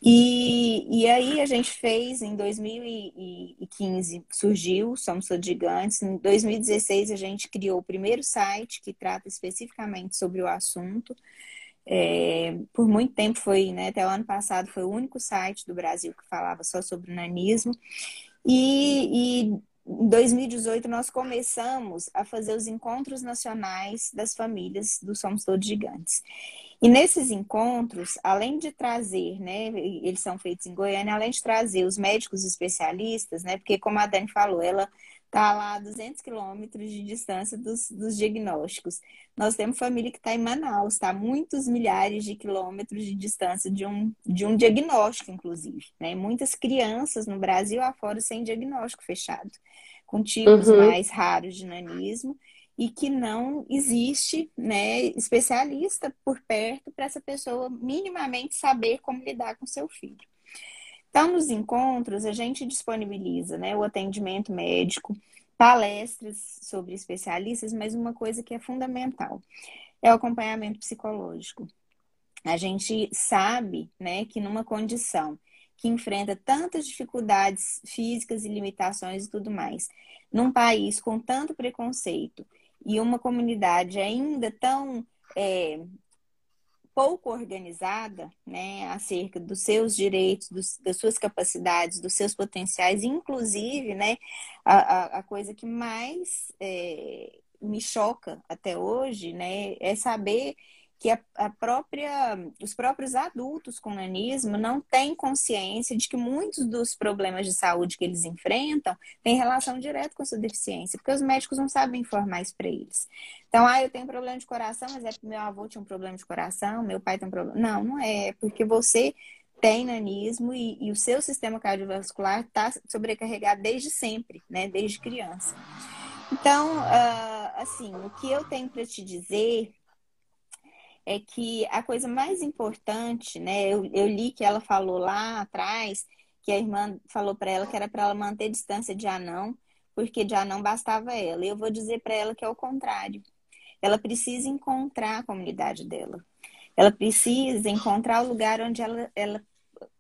E, e aí a gente fez, em 2015, surgiu Somos Todos Gigantes, em 2016 a gente criou o primeiro site que trata especificamente sobre o assunto, é, por muito tempo foi, né, até o ano passado, foi o único site do Brasil que falava só sobre nanismo. E, e em 2018 nós começamos a fazer os encontros nacionais das famílias do Somos Todos Gigantes. E nesses encontros, além de trazer, né, eles são feitos em Goiânia, além de trazer os médicos especialistas, né, porque como a Dani falou, ela está lá a 200 quilômetros de distância dos, dos, diagnósticos. Nós temos família que está em Manaus, está a muitos milhares de quilômetros de distância de um, de um diagnóstico, inclusive. Né? Muitas crianças no Brasil afora sem diagnóstico fechado, com tipos uhum. mais raros de nanismo e que não existe né, especialista por perto para essa pessoa minimamente saber como lidar com seu filho. Então, nos encontros, a gente disponibiliza né, o atendimento médico, palestras sobre especialistas, mas uma coisa que é fundamental é o acompanhamento psicológico. A gente sabe né, que numa condição que enfrenta tantas dificuldades físicas e limitações e tudo mais, num país com tanto preconceito e uma comunidade ainda tão é, pouco organizada, né, acerca dos seus direitos, dos, das suas capacidades, dos seus potenciais, inclusive, né, a, a, coisa que mais é, me choca até hoje, né, é saber que a, a, própria, os próprios adultos com nanismo não têm consciência de que muitos dos problemas de saúde que eles enfrentam têm relação direta com a sua deficiência, porque os médicos não sabem informar isso para eles. Então, ah, eu tenho problema de coração, mas é porque meu avô tinha um problema de coração, meu pai tem um problema. Não, não é, é porque você tem nanismo e, e o seu sistema cardiovascular está sobrecarregado desde sempre, né, desde criança. Então, uh, assim, o que eu tenho para te dizer é que a coisa mais importante, né? Eu, eu li que ela falou lá atrás que a irmã falou para ela que era para ela manter distância de anão, porque de anão bastava ela. E eu vou dizer para ela que é o contrário. Ela precisa encontrar a comunidade dela. Ela precisa encontrar o lugar onde ela, ela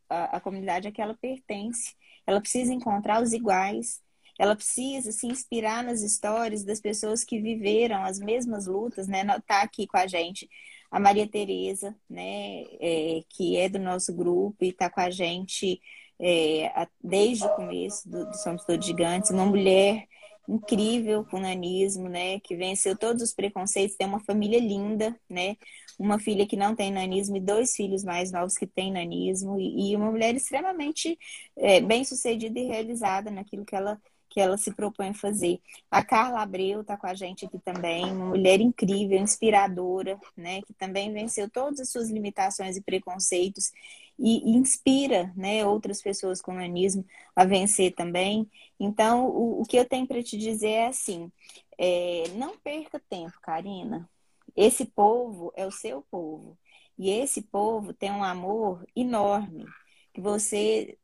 a, a comunidade a que ela pertence. Ela precisa encontrar os iguais. Ela precisa se inspirar nas histórias das pessoas que viveram as mesmas lutas, né? Tá aqui com a gente a Maria Tereza, né, é, que é do nosso grupo e está com a gente é, desde o começo do, do Somos Todos Gigantes, uma mulher incrível com nanismo, né, que venceu todos os preconceitos, tem uma família linda, né, uma filha que não tem nanismo e dois filhos mais novos que têm nanismo e, e uma mulher extremamente é, bem sucedida e realizada naquilo que ela que ela se propõe a fazer. A Carla Abreu está com a gente aqui também, uma mulher incrível, inspiradora, né, que também venceu todas as suas limitações e preconceitos e inspira, né, outras pessoas com nanismo a vencer também. Então, o, o que eu tenho para te dizer é assim, é, não perca tempo, Karina. Esse povo é o seu povo. E esse povo tem um amor enorme que você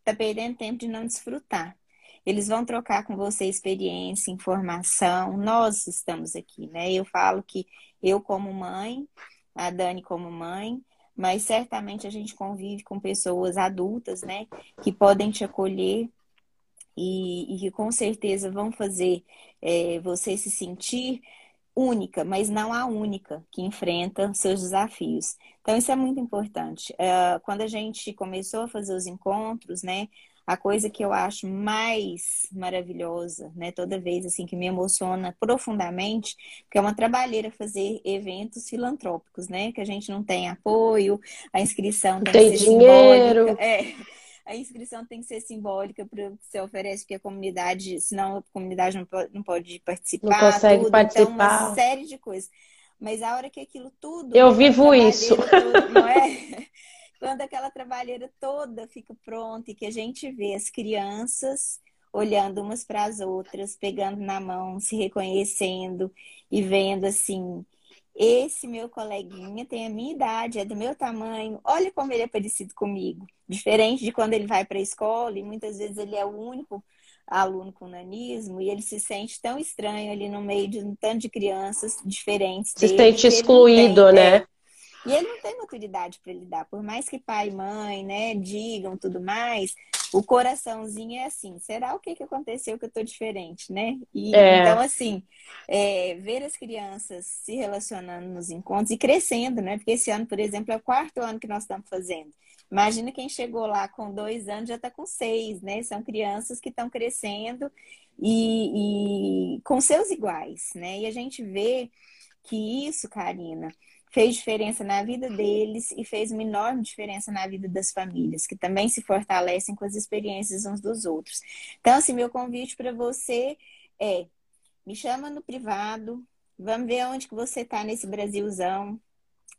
está perdendo tempo de não desfrutar. Eles vão trocar com você experiência, informação. Nós estamos aqui, né? Eu falo que eu como mãe, a Dani como mãe, mas certamente a gente convive com pessoas adultas, né? Que podem te acolher e, e que com certeza vão fazer é, você se sentir única, mas não a única que enfrenta seus desafios. Então, isso é muito importante. Uh, quando a gente começou a fazer os encontros, né? A coisa que eu acho mais maravilhosa, né, toda vez assim que me emociona profundamente, que é uma trabalheira fazer eventos filantrópicos, né, que a gente não tem apoio, a inscrição tem, tem que ser dinheiro. simbólica, é, a inscrição tem que ser simbólica para o que você oferece, porque a comunidade, senão a comunidade não pode, não pode participar, não consegue tudo, participar. então uma série de coisas. Mas a hora que aquilo tudo. Eu vivo isso. Todo, não é? quando aquela trabalheira toda fica pronta e que a gente vê as crianças olhando umas para as outras, pegando na mão, se reconhecendo e vendo assim esse meu coleguinha tem a minha idade, é do meu tamanho, olha como ele é parecido comigo. Diferente de quando ele vai para a escola e muitas vezes ele é o único aluno com nanismo e ele se sente tão estranho ali no meio de um tanto de crianças diferentes. Se dele, sente excluído, tem, né? E ele não tem maturidade para lidar, por mais que pai e mãe, né, digam tudo mais, o coraçãozinho é assim, será o que, que aconteceu que eu tô diferente, né? E, é. Então, assim, é, ver as crianças se relacionando nos encontros e crescendo, né? Porque esse ano, por exemplo, é o quarto ano que nós estamos fazendo. Imagina quem chegou lá com dois anos já está com seis, né? São crianças que estão crescendo e, e com seus iguais, né? E a gente vê que isso, Karina, fez diferença na vida deles e fez uma enorme diferença na vida das famílias, que também se fortalecem com as experiências uns dos outros. Então, assim, meu convite para você é: me chama no privado, vamos ver onde que você está nesse Brasilzão,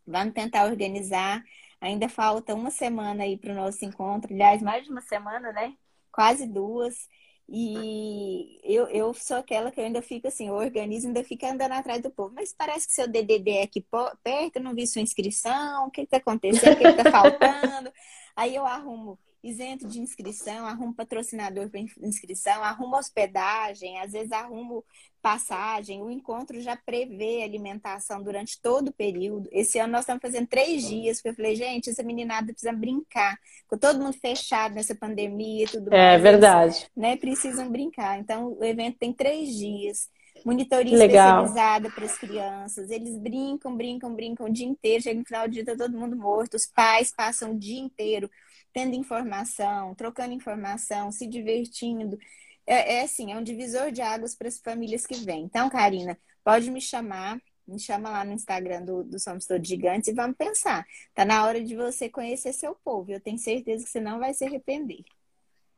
vamos tentar organizar. Ainda falta uma semana aí para o nosso encontro, aliás, mais de uma semana, né? Quase duas. E eu, eu sou aquela que eu ainda fico assim, o organismo ainda fica andando atrás do povo. Mas parece que seu DDD é aqui perto, não vi sua inscrição, o que está acontecendo, o que está faltando. Aí eu arrumo isento de inscrição, arrumo patrocinador para inscrição, arrumo hospedagem, às vezes arrumo passagem. O encontro já prevê alimentação durante todo o período. Esse ano nós estamos fazendo três dias, porque eu falei, gente, essa meninada precisa brincar. Com todo mundo fechado nessa pandemia e tudo é, mais. É verdade. Eles, né, precisam brincar. Então, o evento tem três dias monitoria Legal. especializada para as crianças. Eles brincam, brincam, brincam o dia inteiro. Chega no final do dia, tá todo mundo morto. Os pais passam o dia inteiro tendo informação, trocando informação, se divertindo. É, é assim, é um divisor de águas para as famílias que vêm. Então, Karina, pode me chamar, me chama lá no Instagram do, do Somos Todos Gigantes e vamos pensar. Tá na hora de você conhecer seu povo. Eu tenho certeza que você não vai se arrepender.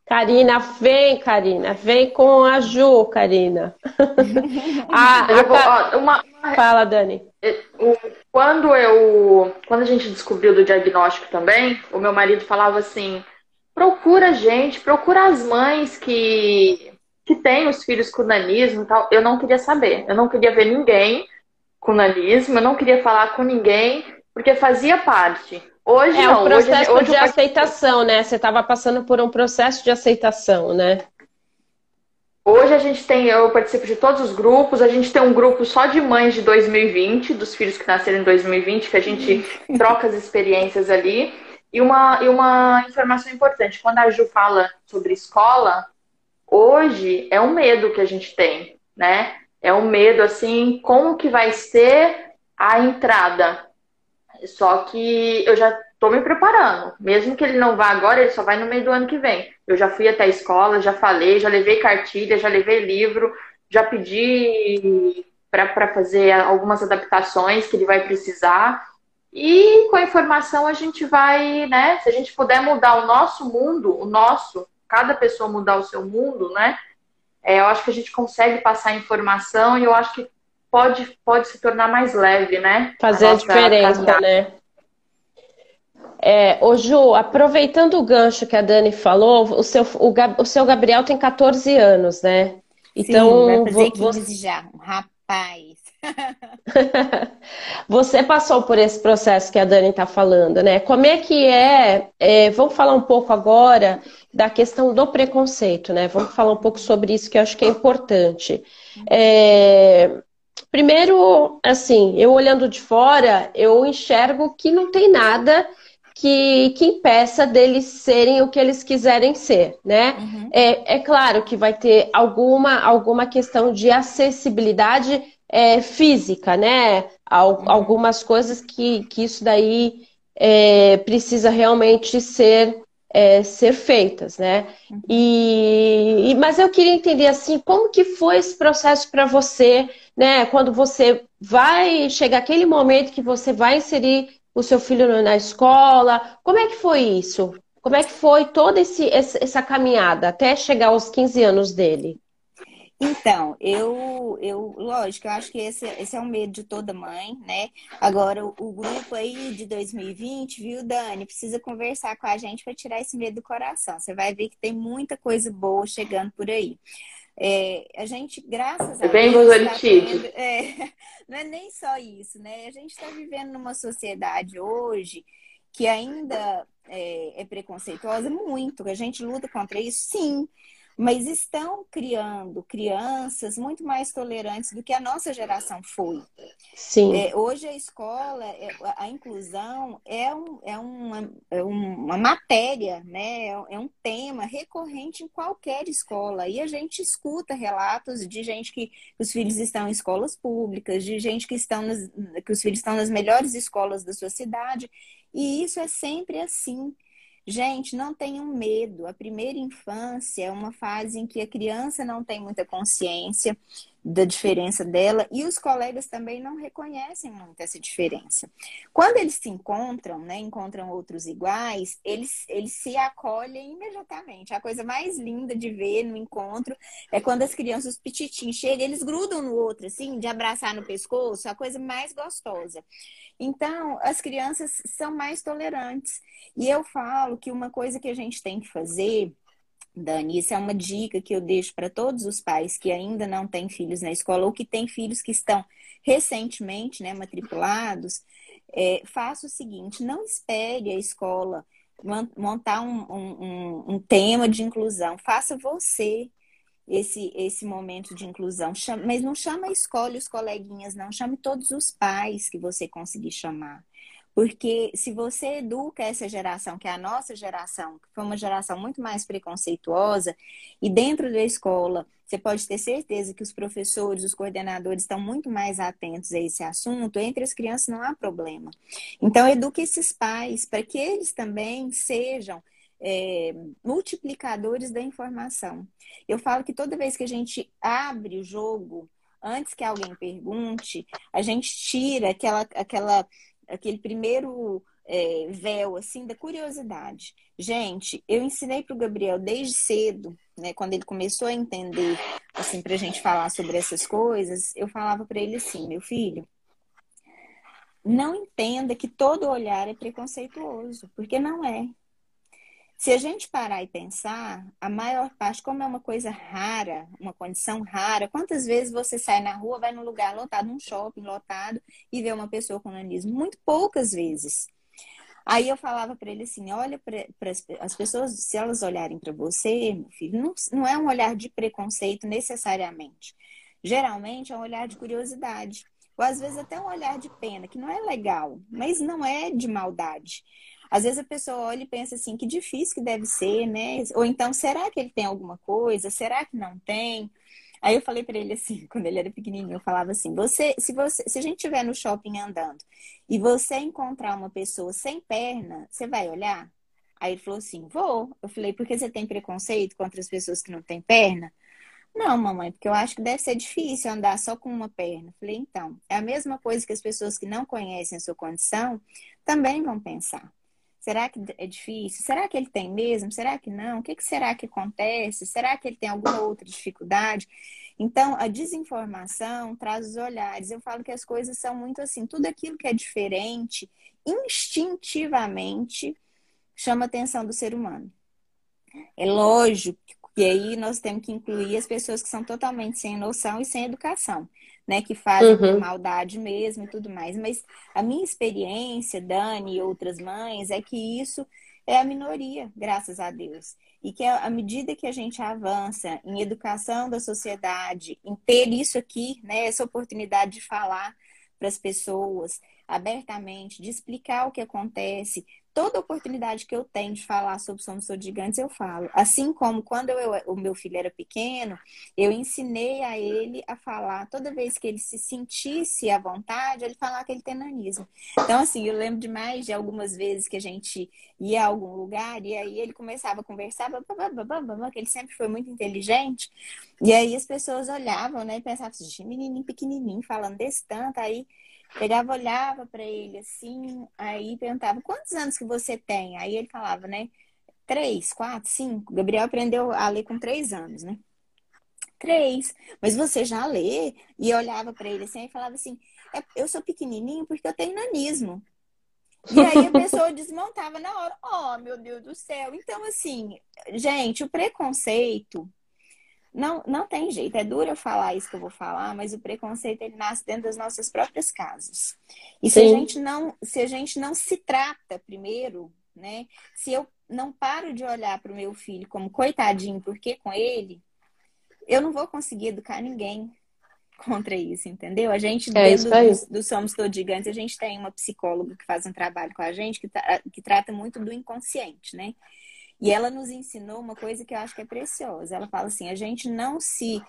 Karina, vem, Karina, vem com a Ju, Karina. a, a, vou, uma, uma, Fala, Dani. É, quando eu, quando a gente descobriu do diagnóstico também, o meu marido falava assim: procura gente, procura as mães que que têm os filhos com nanismo e tal. Eu não queria saber, eu não queria ver ninguém com nanismo, eu não queria falar com ninguém, porque fazia parte. Hoje é não. um processo hoje, hoje de aceitação, né? Você estava passando por um processo de aceitação, né? Hoje a gente tem, eu participo de todos os grupos, a gente tem um grupo só de mães de 2020, dos filhos que nasceram em 2020, que a gente troca as experiências ali. E uma, e uma informação importante, quando a Ju fala sobre escola, hoje é um medo que a gente tem, né? É um medo, assim, como que vai ser a entrada só que eu já estou me preparando. Mesmo que ele não vá agora, ele só vai no meio do ano que vem. Eu já fui até a escola, já falei, já levei cartilha, já levei livro, já pedi para fazer algumas adaptações que ele vai precisar. E com a informação a gente vai, né? Se a gente puder mudar o nosso mundo, o nosso, cada pessoa mudar o seu mundo, né? É, eu acho que a gente consegue passar informação e eu acho que pode, pode se tornar mais leve, né? Fazer a, a diferença, caminhada. né? É, ô Ju, aproveitando o gancho que a Dani falou, o seu, o, o seu Gabriel tem 14 anos, né? Então, Sim, vai fazer 15 você... já, rapaz. você passou por esse processo que a Dani está falando, né? Como é que é, é, Vamos falar um pouco agora da questão do preconceito, né? Vamos falar um pouco sobre isso que eu acho que é importante. É, Primeiro, assim, eu olhando de fora, eu enxergo que não tem nada que, que impeça deles serem o que eles quiserem ser, né? Uhum. É, é claro que vai ter alguma, alguma questão de acessibilidade é, física, né? Al, uhum. Algumas coisas que, que isso daí é, precisa realmente ser é, ser feitas, né? Uhum. E, mas eu queria entender assim, como que foi esse processo para você, né? Quando você vai chegar aquele momento que você vai inserir o seu filho na escola, como é que foi isso? Como é que foi toda esse, essa caminhada até chegar aos 15 anos dele? Então, eu, eu, lógico, eu acho que esse, esse é o medo de toda mãe, né? Agora, o, o grupo aí de 2020, viu, Dani? Precisa conversar com a gente para tirar esse medo do coração. Você vai ver que tem muita coisa boa chegando por aí. É, a gente, graças a bem Deus, tá tendo, é, não é nem só isso, né? A gente está vivendo numa sociedade hoje que ainda é, é preconceituosa muito. A gente luta contra isso, sim mas estão criando crianças muito mais tolerantes do que a nossa geração foi. Sim. É, hoje a escola, é, a inclusão é, um, é, uma, é uma matéria, né? É, é um tema recorrente em qualquer escola. E a gente escuta relatos de gente que os filhos estão em escolas públicas, de gente que, estão nas, que os filhos estão nas melhores escolas da sua cidade. E isso é sempre assim. Gente, não tenham medo. A primeira infância é uma fase em que a criança não tem muita consciência da diferença dela e os colegas também não reconhecem muito essa diferença. Quando eles se encontram, né, encontram outros iguais, eles, eles se acolhem imediatamente. A coisa mais linda de ver no encontro é quando as crianças, os pititinhos, chegam, eles grudam no outro, assim, de abraçar no pescoço, a coisa mais gostosa. Então, as crianças são mais tolerantes. E eu falo que uma coisa que a gente tem que fazer Dani, isso é uma dica que eu deixo para todos os pais que ainda não têm filhos na escola ou que têm filhos que estão recentemente né, matriculados. É, faça o seguinte: não espere a escola montar um, um, um, tema de inclusão. Faça você esse, esse momento de inclusão. Chame, mas não chama a escola e os coleguinhas, não. Chame todos os pais que você conseguir chamar. Porque se você educa essa geração, que é a nossa geração, que foi uma geração muito mais preconceituosa, e dentro da escola, você pode ter certeza que os professores, os coordenadores estão muito mais atentos a esse assunto, entre as crianças não há problema. Então, eduque esses pais para que eles também sejam é, multiplicadores da informação. Eu falo que toda vez que a gente abre o jogo, antes que alguém pergunte, a gente tira aquela, aquela aquele primeiro é, véu assim da curiosidade. Gente, eu ensinei para o Gabriel desde cedo, né, quando ele começou a entender assim para a gente falar sobre essas coisas, eu falava para ele assim, meu filho, não entenda que todo olhar é preconceituoso, porque não é. Se a gente parar e pensar, a maior parte, como é uma coisa rara, uma condição rara, quantas vezes você sai na rua, vai num lugar lotado, num shopping lotado, e vê uma pessoa com nanismo? Muito poucas vezes. Aí eu falava para ele assim: olha as pessoas, se elas olharem para você, meu filho, não, não é um olhar de preconceito necessariamente. Geralmente é um olhar de curiosidade. Ou às vezes até um olhar de pena, que não é legal, mas não é de maldade. Às vezes a pessoa olha e pensa assim, que difícil que deve ser, né? Ou então, será que ele tem alguma coisa? Será que não tem? Aí eu falei para ele assim, quando ele era pequenininho, eu falava assim: "Você, se você, se a gente estiver no shopping andando e você encontrar uma pessoa sem perna, você vai olhar?" Aí ele falou assim: "Vou". Eu falei: "Porque você tem preconceito contra as pessoas que não têm perna?" Não, mamãe, porque eu acho que deve ser difícil andar só com uma perna. Eu falei: "Então, é a mesma coisa que as pessoas que não conhecem a sua condição também vão pensar. Será que é difícil? Será que ele tem mesmo? Será que não? O que, que será que acontece? Será que ele tem alguma outra dificuldade? Então, a desinformação traz os olhares. Eu falo que as coisas são muito assim, tudo aquilo que é diferente, instintivamente chama a atenção do ser humano. É lógico que aí nós temos que incluir as pessoas que são totalmente sem noção e sem educação né, que fazem uhum. por maldade mesmo e tudo mais. Mas a minha experiência, Dani e outras mães, é que isso é a minoria, graças a Deus. E que à medida que a gente avança em educação da sociedade, em ter isso aqui, né, essa oportunidade de falar para as pessoas abertamente, de explicar o que acontece, toda oportunidade que eu tenho de falar sobre Somos Todos Gigantes, eu falo. Assim como quando eu, o meu filho era pequeno, eu ensinei a ele a falar, toda vez que ele se sentisse à vontade, ele falar que ele tem nanismo. Então, assim, eu lembro demais de algumas vezes que a gente ia a algum lugar e aí ele começava a conversar, que ele sempre foi muito inteligente, e aí as pessoas olhavam, né, e pensavam assim, menininho pequenininho, falando desse tanto, aí Pegava, olhava para ele assim, aí perguntava: quantos anos que você tem? Aí ele falava, né? Três, quatro, cinco. Gabriel aprendeu a ler com três anos, né? Três. Mas você já lê? E eu olhava para ele assim e falava assim: é, eu sou pequenininho porque eu tenho nanismo. E aí a pessoa desmontava na hora. Oh, meu Deus do céu. Então, assim, gente, o preconceito não, não tem jeito. É duro eu falar isso que eu vou falar, mas o preconceito ele nasce dentro das nossas próprias casas. E se a gente não, se a gente não se trata primeiro, né? Se eu não paro de olhar para o meu filho como coitadinho, porque com ele, eu não vou conseguir educar ninguém contra isso, entendeu? A gente, é dentro do, do, Somos Todos Gigantes, a gente tem uma psicóloga que faz um trabalho com a gente que, tá, que trata muito do inconsciente, né? E ela nos ensinou uma coisa que eu acho que é preciosa. Ela fala assim: a gente não se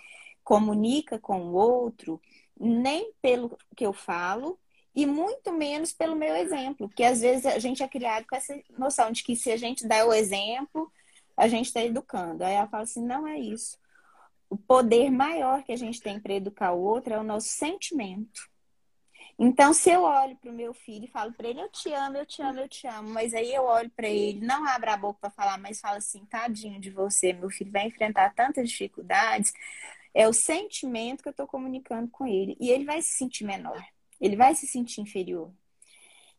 comunica com o outro nem pelo que eu falo e muito menos pelo meu exemplo, porque às vezes a gente é criado com essa noção de que se a gente dá o exemplo, a gente está educando. Aí ela fala assim: não é isso. O poder maior que a gente tem para educar o outro é o nosso sentimento. Então, se eu olho para o meu filho e falo para ele, eu te amo, eu te amo, eu te amo, mas aí eu olho para ele, não abra a boca para falar, mas fala assim, tadinho de você, meu filho vai enfrentar tantas dificuldades, é o sentimento que eu estou comunicando com ele. E ele vai se sentir menor, ele vai se sentir inferior.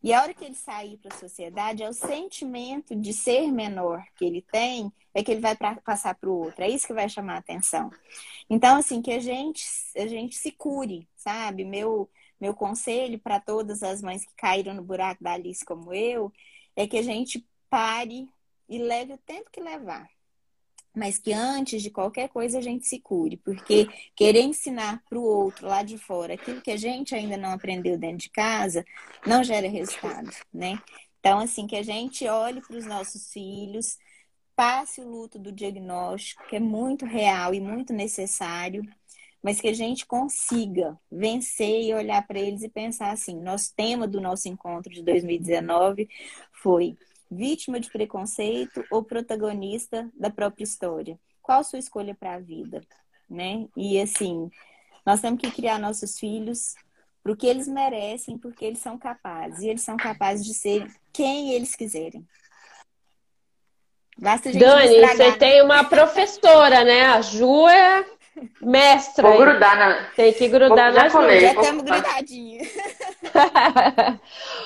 E a hora que ele sair para a sociedade, é o sentimento de ser menor que ele tem, é que ele vai pra, passar para o outro. É isso que vai chamar a atenção. Então, assim, que a gente, a gente se cure, sabe? Meu, meu conselho para todas as mães que caíram no buraco da Alice como eu é que a gente pare e leve o tempo que levar. Mas que antes de qualquer coisa a gente se cure, porque querer ensinar para o outro lá de fora aquilo que a gente ainda não aprendeu dentro de casa não gera resultado, né? Então, assim, que a gente olhe para os nossos filhos, passe o luto do diagnóstico, que é muito real e muito necessário, mas que a gente consiga vencer e olhar para eles e pensar assim: nosso tema do nosso encontro de 2019 foi vítima de preconceito ou protagonista da própria história? Qual a sua escolha para a vida? Né? E assim, nós temos que criar nossos filhos para o que eles merecem, porque eles são capazes. E eles são capazes de ser quem eles quiserem. Basta a gente Dani, você tem uma professora, né? A Ju é Mestra. Vou grudar na. Tem que grudar na Ju. Já estamos grudadinhos.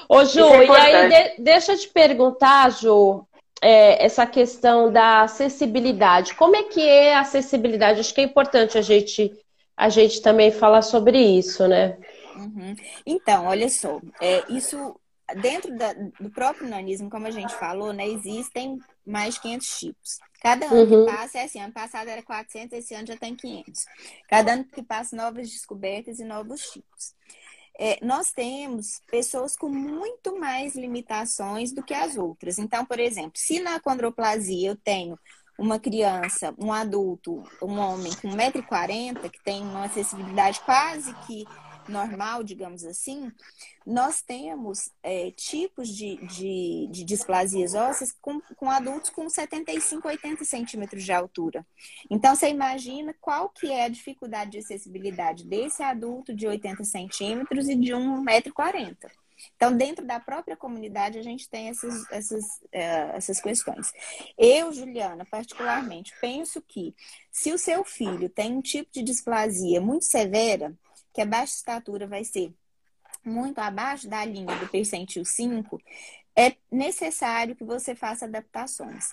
Ô, Ju, é e aí de, deixa eu te perguntar, Ju, é, essa questão da acessibilidade. Como é que é a acessibilidade? Acho que é importante a gente, a gente também falar sobre isso, né? Uhum. Então, olha só, é, isso dentro da, do próprio nanismo, como a gente falou, né, existem mais de 500 tipos. Cada ano uhum. que passa, é assim, ano passado era 400, esse ano já tem 500. Cada ano que passa, novas descobertas e novos tipos. É, nós temos pessoas com muito mais limitações do que as outras. Então, por exemplo, se na condroplasia eu tenho uma criança, um adulto, um homem com 1,40m, que tem uma acessibilidade quase que normal, digamos assim, nós temos é, tipos de, de, de, displasias ósseas com, com adultos com 75, 80 centímetros de altura. Então, você imagina qual que é a dificuldade de acessibilidade desse adulto de 80 centímetros e de 1,40m. Então, dentro da própria comunidade, a gente tem essas, essas, uh, essas questões. Eu, Juliana, particularmente, penso que se o seu filho tem um tipo de displasia muito severa, que a baixa estatura vai ser muito abaixo da linha do percentil 5, é necessário que você faça adaptações.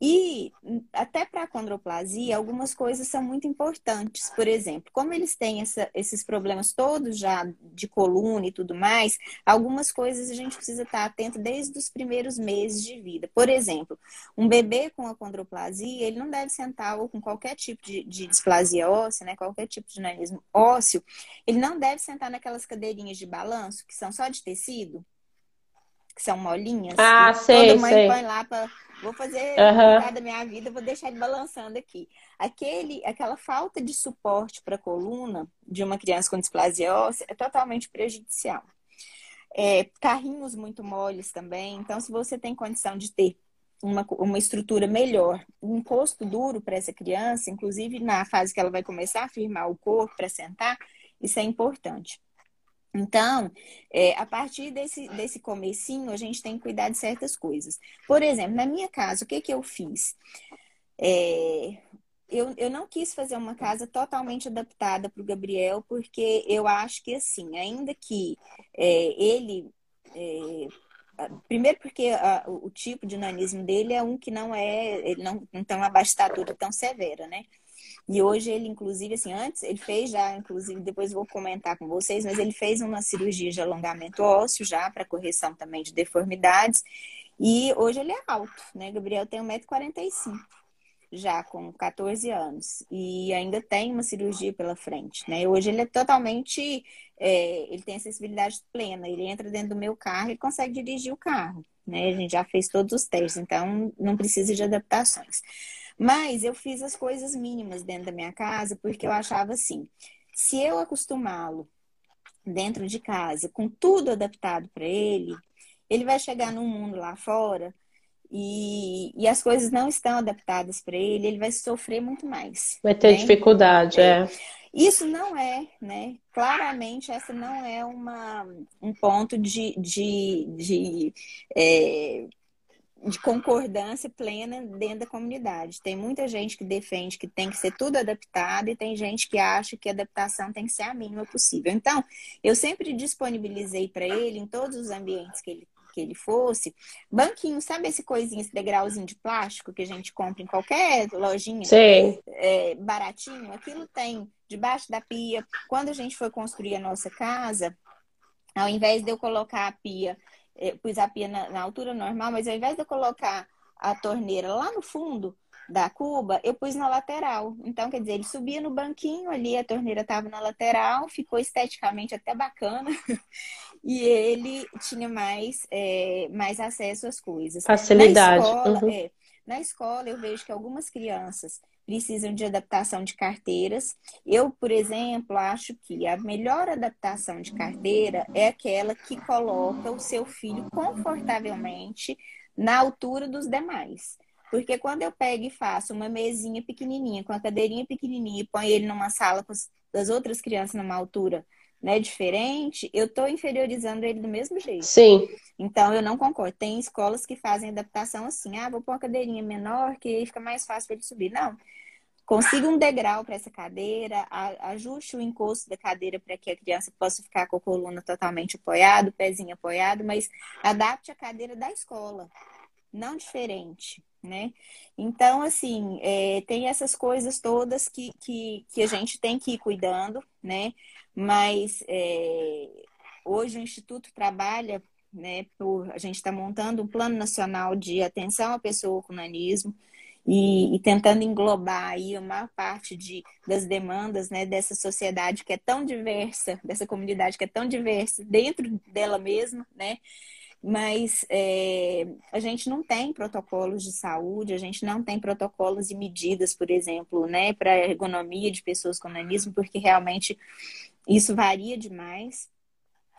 E até para a condroplasia, algumas coisas são muito importantes. Por exemplo, como eles têm essa, esses problemas todos já de coluna e tudo mais, algumas coisas a gente precisa estar atento desde os primeiros meses de vida. Por exemplo, um bebê com a condroplasia, ele não deve sentar ou com qualquer tipo de, de displasia óssea, né, qualquer tipo de nanismo ósseo, ele não deve sentar naquelas cadeirinhas de balanço que são só de tecido, que são molinhas. Ah, sei, toda mãe sei. põe lá para Vou fazer uhum. da minha vida, vou deixar ele balançando aqui. Aquele, aquela falta de suporte para a coluna de uma criança com displasia óssea é totalmente prejudicial. É, carrinhos muito moles também. Então, se você tem condição de ter uma, uma estrutura melhor, um encosto duro para essa criança, inclusive na fase que ela vai começar a firmar o corpo para sentar, isso é importante. Então, é, a partir desse, desse comecinho, a gente tem que cuidar de certas coisas. Por exemplo, na minha casa, o que, que eu fiz? É, eu, eu não quis fazer uma casa totalmente adaptada para o Gabriel, porque eu acho que, assim, ainda que é, ele. É, primeiro porque a, o tipo de nanismo dele é um que não é, ele não, não tem uma baixa estatura tão severa, né? E hoje ele, inclusive, assim, antes, ele fez já, inclusive, depois vou comentar com vocês, mas ele fez uma cirurgia de alongamento ósseo já, para correção também de deformidades. E hoje ele é alto, né? Gabriel tem 1,45m já com 14 anos e ainda tem uma cirurgia pela frente, né? Hoje ele é totalmente, é, ele tem acessibilidade plena, ele entra dentro do meu carro e consegue dirigir o carro, né? A gente já fez todos os testes, então não precisa de adaptações. Mas eu fiz as coisas mínimas dentro da minha casa porque eu achava assim, se eu acostumá-lo dentro de casa com tudo adaptado para ele, ele vai chegar num mundo lá fora e, e as coisas não estão adaptadas para ele, ele vai sofrer muito mais. Vai ter né? dificuldade, é. é. Isso não é, né? Claramente, essa não é uma, um ponto de, de, de, é, de concordância plena dentro da comunidade. Tem muita gente que defende que tem que ser tudo adaptado e tem gente que acha que a adaptação tem que ser a mínima possível. Então, eu sempre disponibilizei para ele, em todos os ambientes que ele que ele fosse, banquinho, sabe esse coisinho, esse degrauzinho de plástico que a gente compra em qualquer lojinha é, baratinho? Aquilo tem debaixo da pia. Quando a gente foi construir a nossa casa, ao invés de eu colocar a pia, eu pus a pia na, na altura normal, mas ao invés de eu colocar a torneira lá no fundo, da cuba, eu pus na lateral. Então, quer dizer, ele subia no banquinho ali, a torneira estava na lateral, ficou esteticamente até bacana. e ele tinha mais, é, mais acesso às coisas. Facilidade. Na escola, uhum. é, na escola, eu vejo que algumas crianças precisam de adaptação de carteiras. Eu, por exemplo, acho que a melhor adaptação de carteira é aquela que coloca o seu filho confortavelmente na altura dos demais. Porque quando eu pego e faço uma mesinha pequenininha, com a cadeirinha pequenininha, e põe ele numa sala com as outras crianças numa altura né, diferente, eu estou inferiorizando ele do mesmo jeito. Sim. Então, eu não concordo. Tem escolas que fazem adaptação assim, ah, vou pôr uma cadeirinha menor, que aí fica mais fácil para ele subir. Não. Consiga um degrau para essa cadeira, ajuste o encosto da cadeira para que a criança possa ficar com a coluna totalmente apoiada, o pezinho apoiado, mas adapte a cadeira da escola, não diferente né? Então, assim, é, tem essas coisas todas que, que, que a gente tem que ir cuidando, né? Mas é, hoje o Instituto trabalha, né? Por, a gente está montando um plano nacional de atenção à pessoa com nanismo e, e, tentando englobar aí a maior parte de, das demandas né, dessa sociedade que é tão diversa, dessa comunidade que é tão diversa dentro dela mesma, né? Mas é, a gente não tem protocolos de saúde, a gente não tem protocolos e medidas, por exemplo, né, para ergonomia de pessoas com nanismo, porque realmente isso varia demais.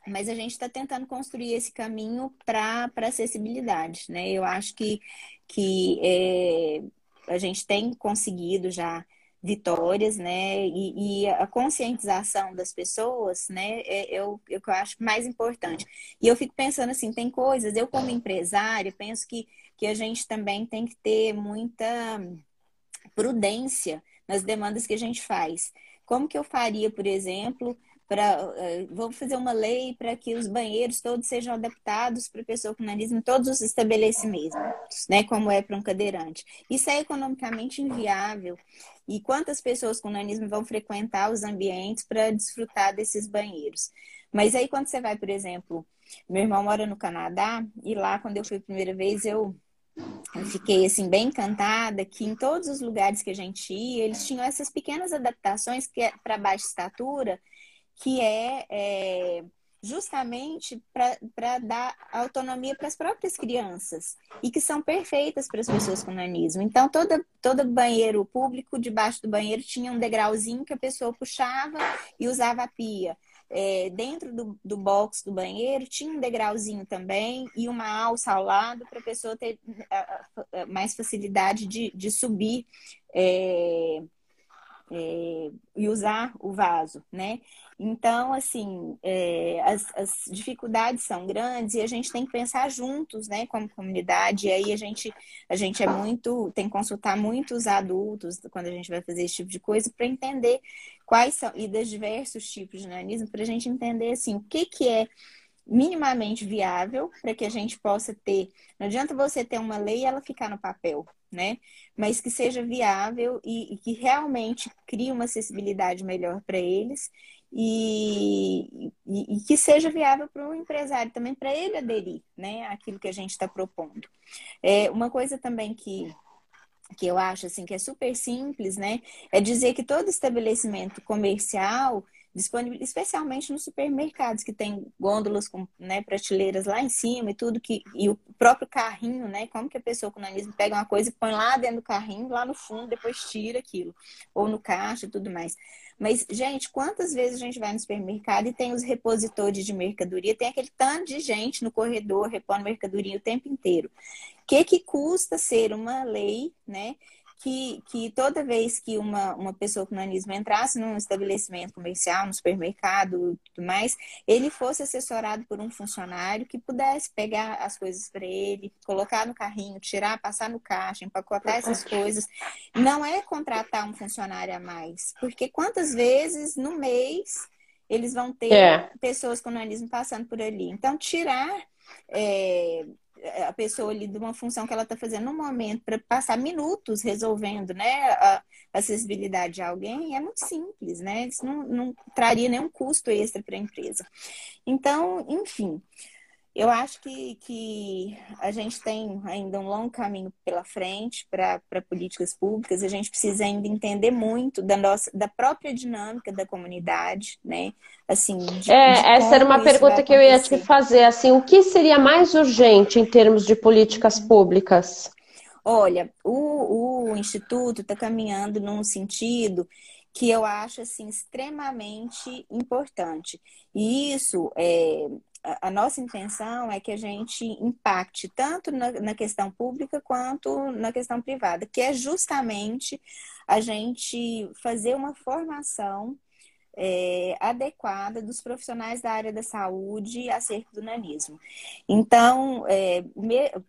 Mas a gente está tentando construir esse caminho para acessibilidade, né? Eu acho que, que é, a gente tem conseguido já vitórias, né? E, e, a conscientização das pessoas, né? É, é, o, é o que eu acho mais importante. E eu fico pensando assim, tem coisas, eu como empresária, penso que, que a gente também tem que ter muita prudência nas demandas que a gente faz. Como que eu faria, por exemplo, para uh, vamos fazer uma lei para que os banheiros todos sejam adaptados para pessoa com nariz todos os estabelecimentos, né, como é para um cadeirante. Isso é economicamente inviável. E quantas pessoas com nanismo vão frequentar os ambientes para desfrutar desses banheiros? Mas aí quando você vai, por exemplo, meu irmão mora no Canadá e lá quando eu fui a primeira vez eu eu fiquei assim bem encantada que em todos os lugares que a gente ia, eles tinham essas pequenas adaptações que é para baixa estatura que é, é justamente para dar autonomia para as próprias crianças e que são perfeitas para as pessoas com nanismo. Então, toda, todo banheiro público, debaixo do banheiro, tinha um degrauzinho que a pessoa puxava e usava a pia. É, dentro do, do box do banheiro tinha um degrauzinho também e uma alça ao lado para a pessoa ter mais facilidade de, de subir. É, é, e usar o vaso, né? Então, assim, é, as, as, dificuldades são grandes e a gente tem que pensar juntos, né, como comunidade. E aí a gente, a gente é muito, tem que consultar muitos adultos quando a gente vai fazer esse tipo de coisa para entender quais são, e dos diversos tipos de nanismo, para a gente entender, assim, o que, que é minimamente viável para que a gente possa ter. Não adianta você ter uma lei e ela ficar no papel né? Mas que seja viável e, e que realmente crie uma acessibilidade melhor para eles e, e, e, que seja viável para o empresário também, para ele aderir, né? Aquilo que a gente está propondo. É, uma coisa também que que eu acho assim que é super simples, né? É dizer que todo estabelecimento comercial disponível, especialmente nos supermercados, que tem gôndolas com né, prateleiras lá em cima e tudo, que, e o próprio carrinho, né? Como que a pessoa com nanismo pega uma coisa e põe lá dentro do carrinho, lá no fundo, depois tira aquilo, ou no caixa e tudo mais. Mas, gente, quantas vezes a gente vai no supermercado e tem os repositores de mercadoria, tem aquele tanto de gente no corredor repondo mercadoria o tempo inteiro. O que, que custa ser uma lei, né? Que, que toda vez que uma, uma pessoa com nanismo entrasse num estabelecimento comercial, no supermercado e tudo mais, ele fosse assessorado por um funcionário que pudesse pegar as coisas para ele, colocar no carrinho, tirar, passar no caixa, empacotar essas coisas. Não é contratar um funcionário a mais, porque quantas vezes no mês eles vão ter é. pessoas com nanismo passando por ali. Então, tirar. É, a pessoa ali de uma função que ela está fazendo no momento para passar minutos resolvendo né, a acessibilidade de alguém é muito simples, né? Isso não, não traria nenhum custo extra para a empresa. Então, enfim, eu acho que, que a gente tem ainda um longo caminho pela frente para políticas públicas. A gente precisa ainda entender muito da nossa da própria dinâmica da comunidade, né? Assim, de, é, de essa era uma pergunta que eu ia te fazer. Assim, o que seria mais urgente em termos de políticas públicas? Olha, o, o instituto está caminhando num sentido que eu acho assim extremamente importante. E isso é, a nossa intenção é que a gente impacte tanto na, na, questão pública quanto na questão privada, que é justamente a gente fazer uma formação é, adequada dos profissionais da área da saúde acerca do nanismo. Então, é,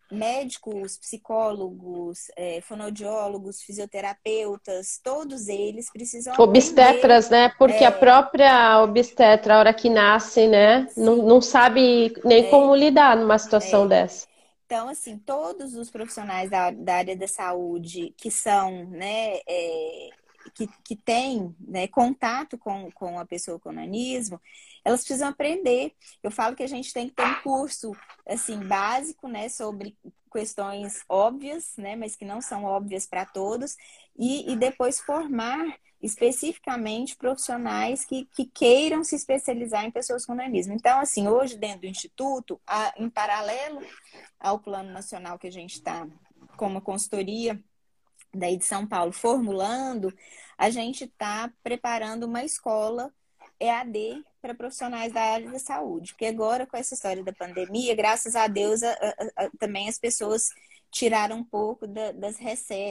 médicos, psicólogos, é, fonoaudiólogos, fisioterapeutas, todos eles precisam. Obstetras, aprender, né? Porque a é. própria obstetra, a hora que nasce, né, não, não sabe nem é. como lidar numa situação é. dessa. Então, assim, todos os profissionais da, da, área da saúde que são né, é, que, que têm né, contato com, com a pessoa com nanismo, elas precisam aprender. Eu falo que a gente tem que ter um curso assim básico, né, sobre questões óbvias, né, mas que não são óbvias para todos, e, e depois formar especificamente profissionais que, que, queiram se especializar em pessoas com nanismo. Então, assim, hoje dentro do Instituto, a, em paralelo ao Plano Nacional que a gente está como consultoria daí de São Paulo formulando, a gente está preparando uma escola EAD para profissionais da área da saúde. Porque agora, com essa história da pandemia, graças a Deus, a, a, a, também as pessoas tiraram um pouco da, das,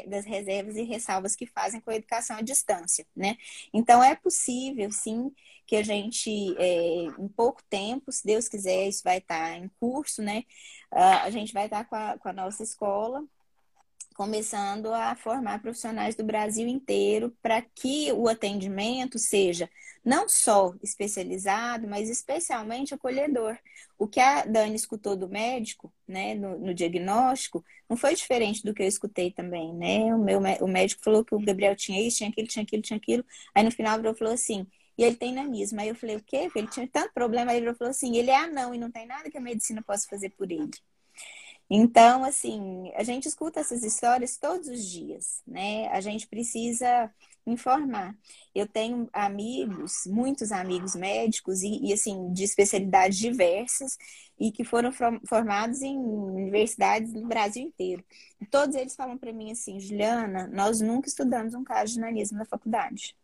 das reservas e ressalvas que fazem com a educação à distância, né? Então, é possível, sim, que a gente, é, em pouco tempo, se Deus quiser, isso vai estar em curso, né? Uh, a gente vai estar com a, com a nossa escola começando a formar profissionais do Brasil inteiro para que o atendimento seja não só especializado, mas especialmente acolhedor. O que a Dani escutou do médico, né, no, no diagnóstico, não foi diferente do que eu escutei também, né? O meu o médico falou que o Gabriel tinha isso, tinha aquilo, tinha aquilo, tinha aquilo. Aí no final ele falou assim: e ele tem nanismo. Aí eu falei, o quê? Ele tinha tanto problema. Aí ele falou assim: ele é anão e não tem nada que a medicina possa fazer por ele. Então, assim, a gente escuta essas histórias todos os dias, né? A gente precisa informar. Eu tenho amigos, muitos amigos médicos e, e assim, de especialidades diversas e que foram formados em universidades do Brasil inteiro. Todos eles falam para mim assim, Juliana, nós nunca estudamos um caso de nanismo na faculdade.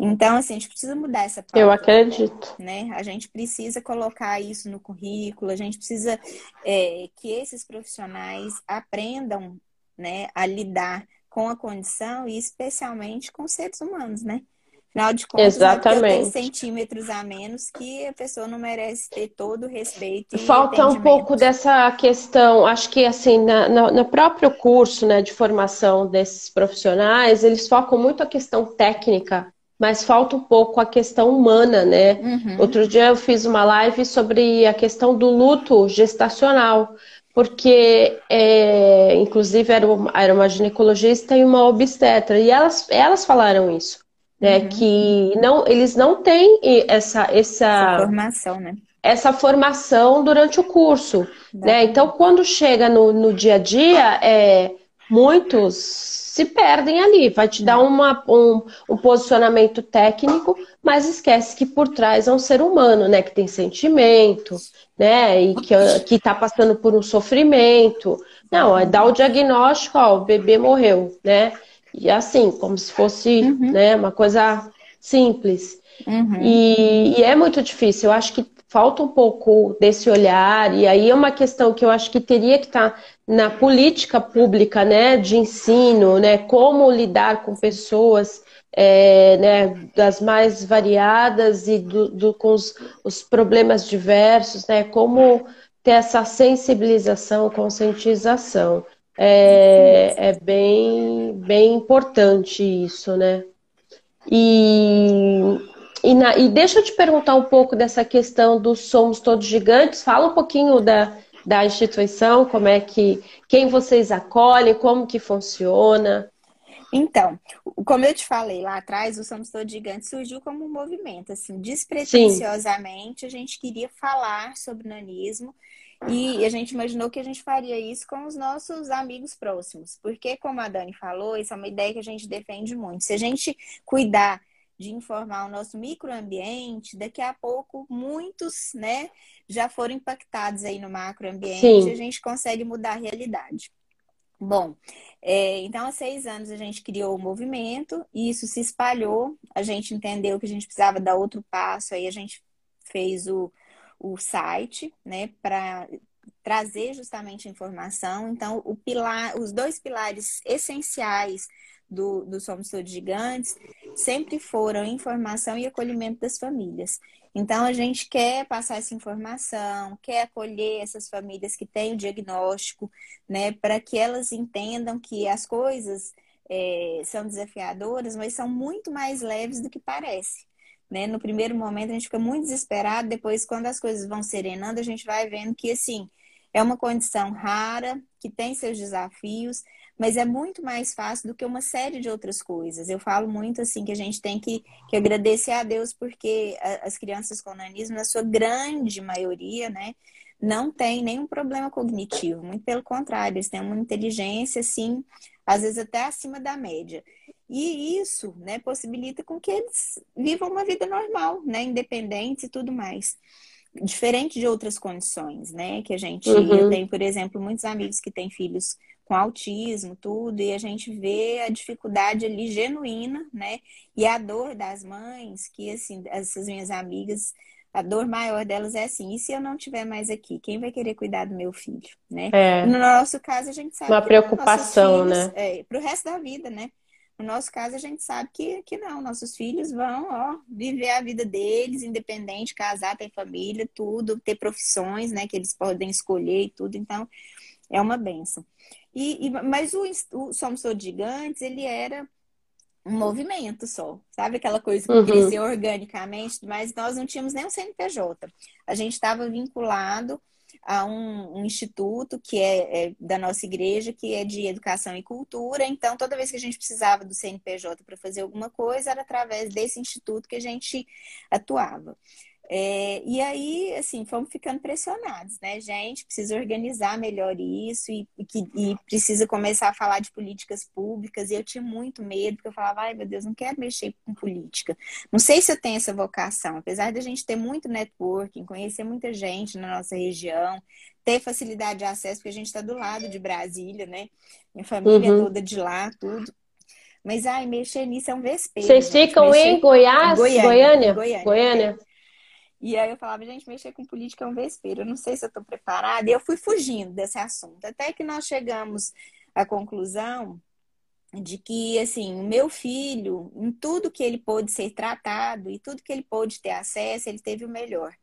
Então, assim, a gente precisa mudar essa pauta. Eu acredito. Né? A gente precisa colocar isso no currículo, a gente precisa é, que esses profissionais aprendam né, a lidar com a condição e especialmente com seres humanos, né? Afinal de contas, Exatamente. Né, centímetros a menos que a pessoa não merece ter todo o respeito. Falta um pouco dessa questão, acho que assim, na, na, no próprio curso né, de formação desses profissionais, eles focam muito a questão técnica mas falta um pouco a questão humana, né? Uhum. Outro dia eu fiz uma live sobre a questão do luto gestacional, porque, é, inclusive, era uma, era uma ginecologista e uma obstetra, e elas, elas falaram isso, né? Uhum. Que não, eles não têm essa, essa, essa formação, né? Essa formação durante o curso, né? Então, quando chega no, no dia a dia, é, muitos se perdem ali. Vai te dar uma, um, um, posicionamento técnico, mas esquece que por trás é um ser humano, né? Que tem sentimento, né? E que, que tá passando por um sofrimento. Não, é dar o diagnóstico, ó, o bebê morreu, né? E assim, como se fosse uhum. né, uma coisa simples. Uhum. E, e é muito difícil. Eu acho que falta um pouco desse olhar, e aí é uma questão que eu acho que teria que estar tá na política pública né, de ensino, né, como lidar com pessoas é, né, das mais variadas e do, do, com os, os, problemas diversos, né, como ter essa sensibilização, conscientização. É, é bem, bem importante isso, né? E, e, na, e deixa eu te perguntar um pouco dessa questão do Somos Todos Gigantes. Fala um pouquinho da, da instituição, como é que quem vocês acolhem, como que funciona? Então, como eu te falei lá atrás, o Somos Todos Gigantes surgiu como um movimento, assim, despretensiosamente, a gente queria falar sobre nanismo e a gente imaginou que a gente faria isso com os nossos amigos próximos, porque como a Dani falou, isso é uma ideia que a gente defende muito. Se a gente cuidar de informar o nosso microambiente, daqui a pouco muitos, né, já foram impactados aí no macroambiente, e a gente consegue mudar a realidade. Bom, é, então há seis anos a gente criou o movimento e isso se espalhou. A gente entendeu que a gente precisava dar outro passo, aí a gente fez o, o site, né, para trazer justamente informação. Então, o pilar, os dois pilares essenciais do, do Somos Todos Gigantes sempre foram informação e acolhimento das famílias. Então, a gente quer passar essa informação, quer acolher essas famílias que têm o diagnóstico, né, para que elas entendam que as coisas é, são desafiadoras, mas são muito mais leves do que parece. Né? No primeiro momento, a gente fica muito desesperado, depois, quando as coisas vão serenando, a gente vai vendo que, assim, é uma condição rara, que tem seus desafios, mas é muito mais fácil do que uma série de outras coisas. Eu falo muito assim que a gente tem que, que agradecer a Deus porque as crianças com nanismo, na sua grande maioria, né, não tem nenhum problema cognitivo, muito pelo contrário, eles têm uma inteligência assim, às vezes até acima da média. E isso, né, possibilita com que eles vivam uma vida normal, né, independentes e tudo mais diferente de outras condições, né? Que a gente, uhum. eu tenho, por exemplo, muitos amigos que têm filhos com autismo, tudo, e a gente vê a dificuldade ali genuína, né? E a dor das mães, que assim, essas minhas amigas, a dor maior delas é assim, e se eu não estiver mais aqui, quem vai querer cuidar do meu filho, né? É. No nosso caso, a gente sabe Uma preocupação, filhos, né? É, pro resto da vida, né? No nosso caso, a gente sabe que, que não, nossos filhos vão ó, viver a vida deles, independente, casar, ter família, tudo, ter profissões, né, que eles podem escolher e tudo, então é uma benção. E, e, mas o, o Somos Todos Gigantes, ele era um movimento só, sabe? Aquela coisa que uhum. cresceu organicamente, mas nós não tínhamos nem um CNPJ. A gente estava vinculado a um, um instituto que é, é, da nossa igreja, que é de educação e cultura. Então, toda vez que a gente precisava do CNPJ para fazer alguma coisa, era através desse instituto que a gente atuava. É, e aí, assim, fomos ficando pressionados, né, gente? Precisa organizar melhor isso e, e, e, precisa começar a falar de políticas públicas. E eu tinha muito medo, porque eu falava, ai meu Deus, não quero mexer com política. Não sei se eu tenho essa vocação, apesar da gente ter muito networking, conhecer muita gente na nossa região, ter facilidade de acesso, porque a gente está do lado de Brasília, né? Minha família uhum. toda de lá, tudo. Mas, ai, mexer nisso é um vespeiro. Vocês ficam em Goiás? Goiânia? Goiânia. Goiânia. Goiânia. E aí eu falava, gente, mexer com política é um vespeiro, eu não sei se eu estou preparada. E eu fui fugindo desse assunto. Até que nós chegamos à conclusão de que, assim, o meu filho, em tudo que ele pôde ser tratado e tudo que ele pôde ter acesso, ele teve o melhor.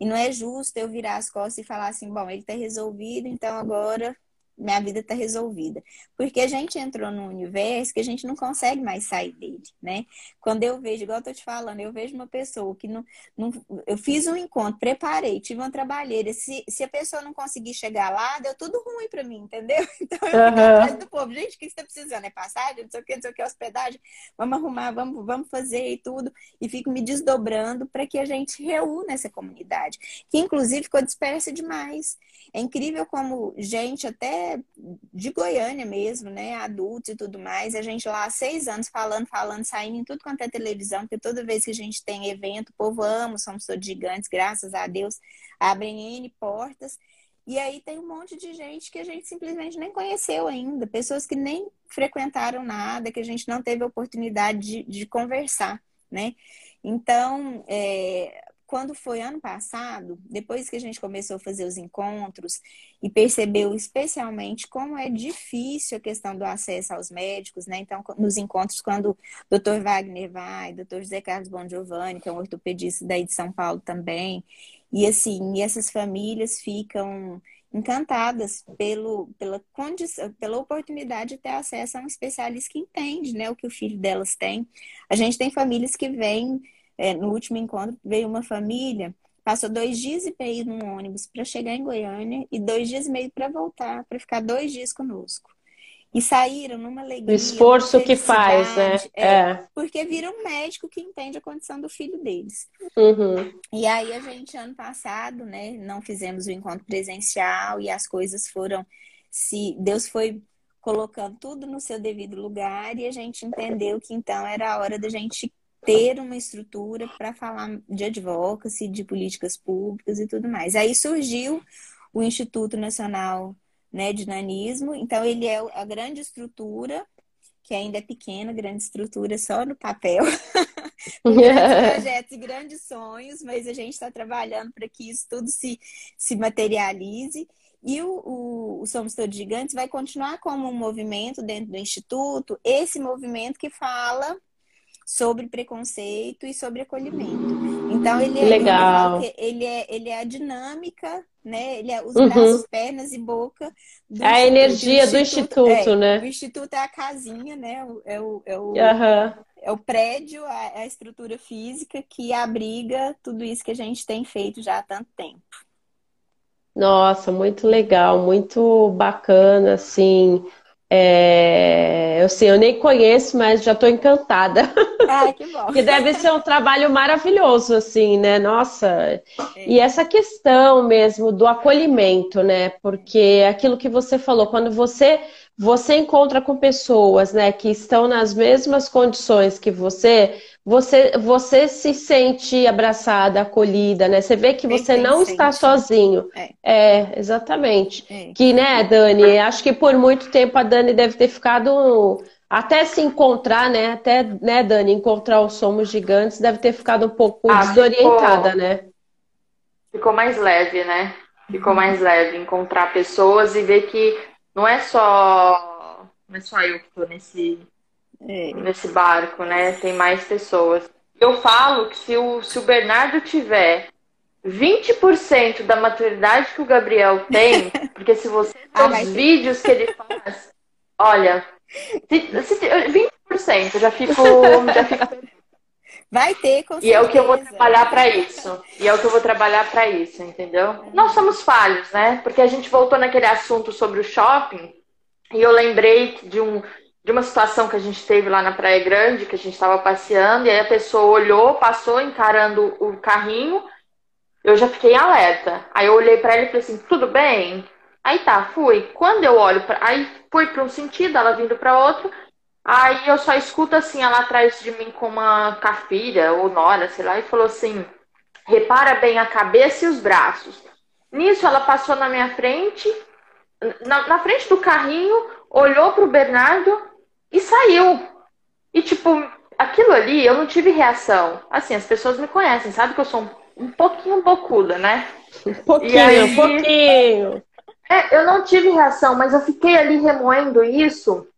E não é justo eu virar as costas e falar assim, bom, ele está resolvido, então agora minha vida está resolvida. Porque a gente entrou num universo que a gente não consegue mais sair dele, né? Quando eu vejo, igual eu tô te falando, eu vejo uma pessoa que não, não eu fiz um encontro, preparei, tive uma trabalheira. Se, se a pessoa não conseguir chegar lá, deu tudo ruim para mim, entendeu? Então eu uhum. fico atrás do povo, gente, o que você tá precisando? É passagem, não sei o que, não sei o que, hospedagem, vamos arrumar, vamos, vamos fazer e tudo. E fico me desdobrando para que a gente reúna essa comunidade, que inclusive ficou dispersa demais. É incrível como gente até de Goiânia mesmo, né, adultos e tudo mais, a gente lá há seis anos falando, falando, saindo em tudo quanto é televisão, porque toda vez que a gente tem evento, o povo ama, somos todos gigantes, graças a Deus, abrem N portas. E aí tem um monte de gente que a gente simplesmente nem conheceu ainda, pessoas que nem frequentaram nada, que a gente não teve oportunidade de, de conversar, né? Então, é, quando foi ano passado, depois que a gente começou a fazer os encontros e percebeu especialmente como é difícil a questão do acesso aos médicos, né? Então, nos encontros, quando o doutor Wagner vai, o doutor José Carlos Bon Giovanni, que é um ortopedista daí de São Paulo também, e assim, e essas famílias ficam encantadas pelo, pela condição, pela oportunidade de ter acesso a um especialista que entende, né, o que o filho delas tem. A gente tem famílias que vêm é, no último encontro, veio uma família, passou dois dias e meio no ônibus para chegar em Goiânia e dois dias e meio para voltar, para ficar dois dias conosco. E saíram numa alegria. O esforço que faz, né? É, é. Porque viram um médico que entende a condição do filho deles. Uhum. E aí a gente, ano passado, né, não fizemos o encontro presencial e as coisas foram. se Deus foi colocando tudo no seu devido lugar e a gente entendeu que então era a hora da gente ter uma estrutura para falar de advocacy, de políticas públicas e tudo mais. Aí surgiu o Instituto Nacional né, de Nanismo, então ele é a grande estrutura, que ainda é pequena, grande estrutura só no papel, grandes projetos e grandes sonhos, mas a gente está trabalhando para que isso tudo se, se materialize. E o, o, o, Somos Todos Gigantes vai continuar como um movimento dentro do Instituto, esse movimento que fala sobre preconceito e sobre acolhimento. Então ele é legal. Ele é, ele é a dinâmica, né? Ele é os uhum. braços, pernas e boca. É a energia do instituto, do instituto é, né? O instituto é a casinha, né? É o, é o, uhum. é o prédio, a, a estrutura física que abriga tudo isso que a gente tem feito já há tanto tempo. Nossa, muito legal, muito bacana, assim. É, eu sei, eu nem conheço, mas já estou encantada. Ah, que bom. que deve ser um trabalho maravilhoso, assim, né? Nossa. É. E essa questão mesmo do acolhimento, né? Porque aquilo que você falou, quando você você encontra com pessoas, né, que estão nas mesmas condições que você, você, você se sente abraçada, acolhida, né? Você vê que você não está sozinho. É, é exatamente. É. Que, né, Dani? Acho que por muito tempo a Dani deve ter ficado até se encontrar, né? Até, né, Dani, encontrar os Somos Gigantes, deve ter ficado um pouco ah, desorientada, ficou... né? Ficou mais leve, né? Ficou mais leve encontrar pessoas e ver que não é só não é só eu que tô nesse é. nesse barco, né? Tem mais pessoas. Eu falo que se o, se o Bernardo tiver 20% da maturidade que o Gabriel tem, porque se você ah, os vídeos que ele faz, olha, se, se, 20%, já fico, já fico Vai ter, com certeza. E é o que eu vou trabalhar para isso. E é o que eu vou trabalhar para isso, entendeu? Nós somos falhos, né? Porque a gente voltou naquele assunto sobre o shopping e eu lembrei de um de uma situação que a gente teve lá na Praia Grande, que a gente estava passeando, e aí a pessoa olhou, passou encarando o carrinho, eu já fiquei alerta. Aí eu olhei para ela e falei assim: tudo bem? Aí tá, fui. Quando eu olho para. Aí fui para um sentido, ela vindo para outro. Aí eu só escuto assim, ela atrás de mim com uma cafilha ou nora, sei lá, e falou assim: repara bem a cabeça e os braços. Nisso ela passou na minha frente, na, na frente do carrinho, olhou pro Bernardo e saiu. E tipo, aquilo ali eu não tive reação. Assim, as pessoas me conhecem, sabe que eu sou um, um pouquinho bocuda, né? Um pouquinho, aí, um pouquinho. É, eu não tive reação, mas eu fiquei ali remoendo isso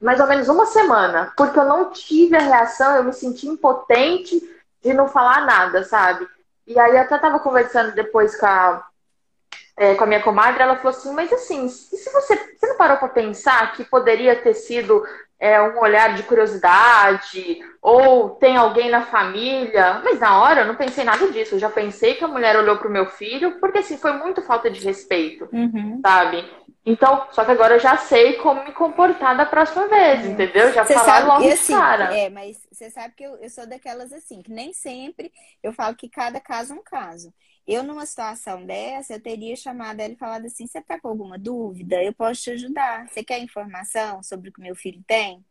mais ou menos uma semana, porque eu não tive a reação, eu me senti impotente de não falar nada, sabe? E aí eu até tava conversando depois com a, é, com a minha comadre, ela falou assim, mas assim, e se você, você não parou para pensar que poderia ter sido é, um olhar de curiosidade, ou tem alguém na família. Mas na hora eu não pensei nada disso. Eu já pensei que a mulher olhou pro meu filho, porque assim, foi muito falta de respeito, uhum. sabe? Então, só que agora eu já sei como me comportar da próxima vez, uhum. entendeu? Já falar sabe, logo assim, cara. É, mas você sabe que eu, eu sou daquelas assim, que nem sempre eu falo que cada caso é um caso. Eu, numa situação dessa, eu teria chamado ela e falado assim: você está com alguma dúvida? Eu posso te ajudar. Você quer informação sobre o que meu filho tem?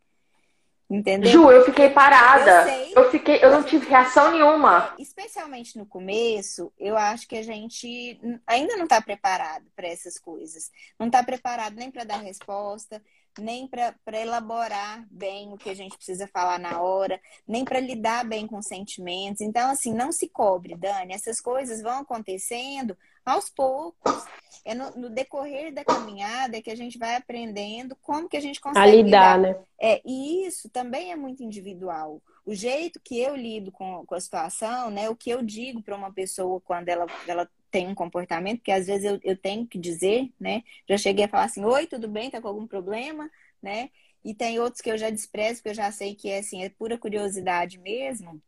Entendeu? Ju, eu fiquei parada. Eu, sei, eu fiquei, eu não tive reação nenhuma. Especialmente no começo, eu acho que a gente ainda não está preparado para essas coisas. Não está preparado nem para dar resposta, nem para elaborar bem o que a gente precisa falar na hora, nem para lidar bem com sentimentos. Então, assim, não se cobre, Dani. Essas coisas vão acontecendo aos poucos. É no, no, decorrer da caminhada que a gente vai aprendendo como que a gente consegue a lidar, lidar. né? É, e isso também é muito individual. O jeito que eu lido com, com a situação, né? O que eu digo para uma pessoa quando ela, ela tem um comportamento, porque às vezes eu, eu tenho que dizer, né? Já cheguei a falar assim, oi, tudo bem? Tá com algum problema? Né? E tem outros que eu já desprezo, porque eu já sei que é assim, é pura curiosidade mesmo.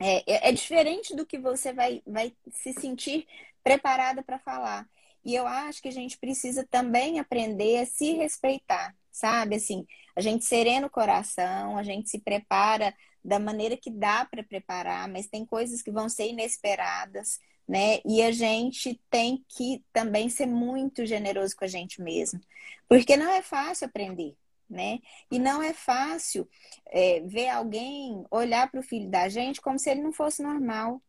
É, é, é diferente do que você vai, vai se sentir preparada para falar. E eu acho que a gente precisa também aprender a se respeitar, sabe? Assim, a gente serena o coração, a gente se prepara da maneira que dá para preparar, mas tem coisas que vão ser inesperadas, né? E a gente tem que também ser muito generoso com a gente mesmo, porque não é fácil aprender, né? E não é fácil é, ver alguém olhar para o filho da gente como se ele não fosse normal.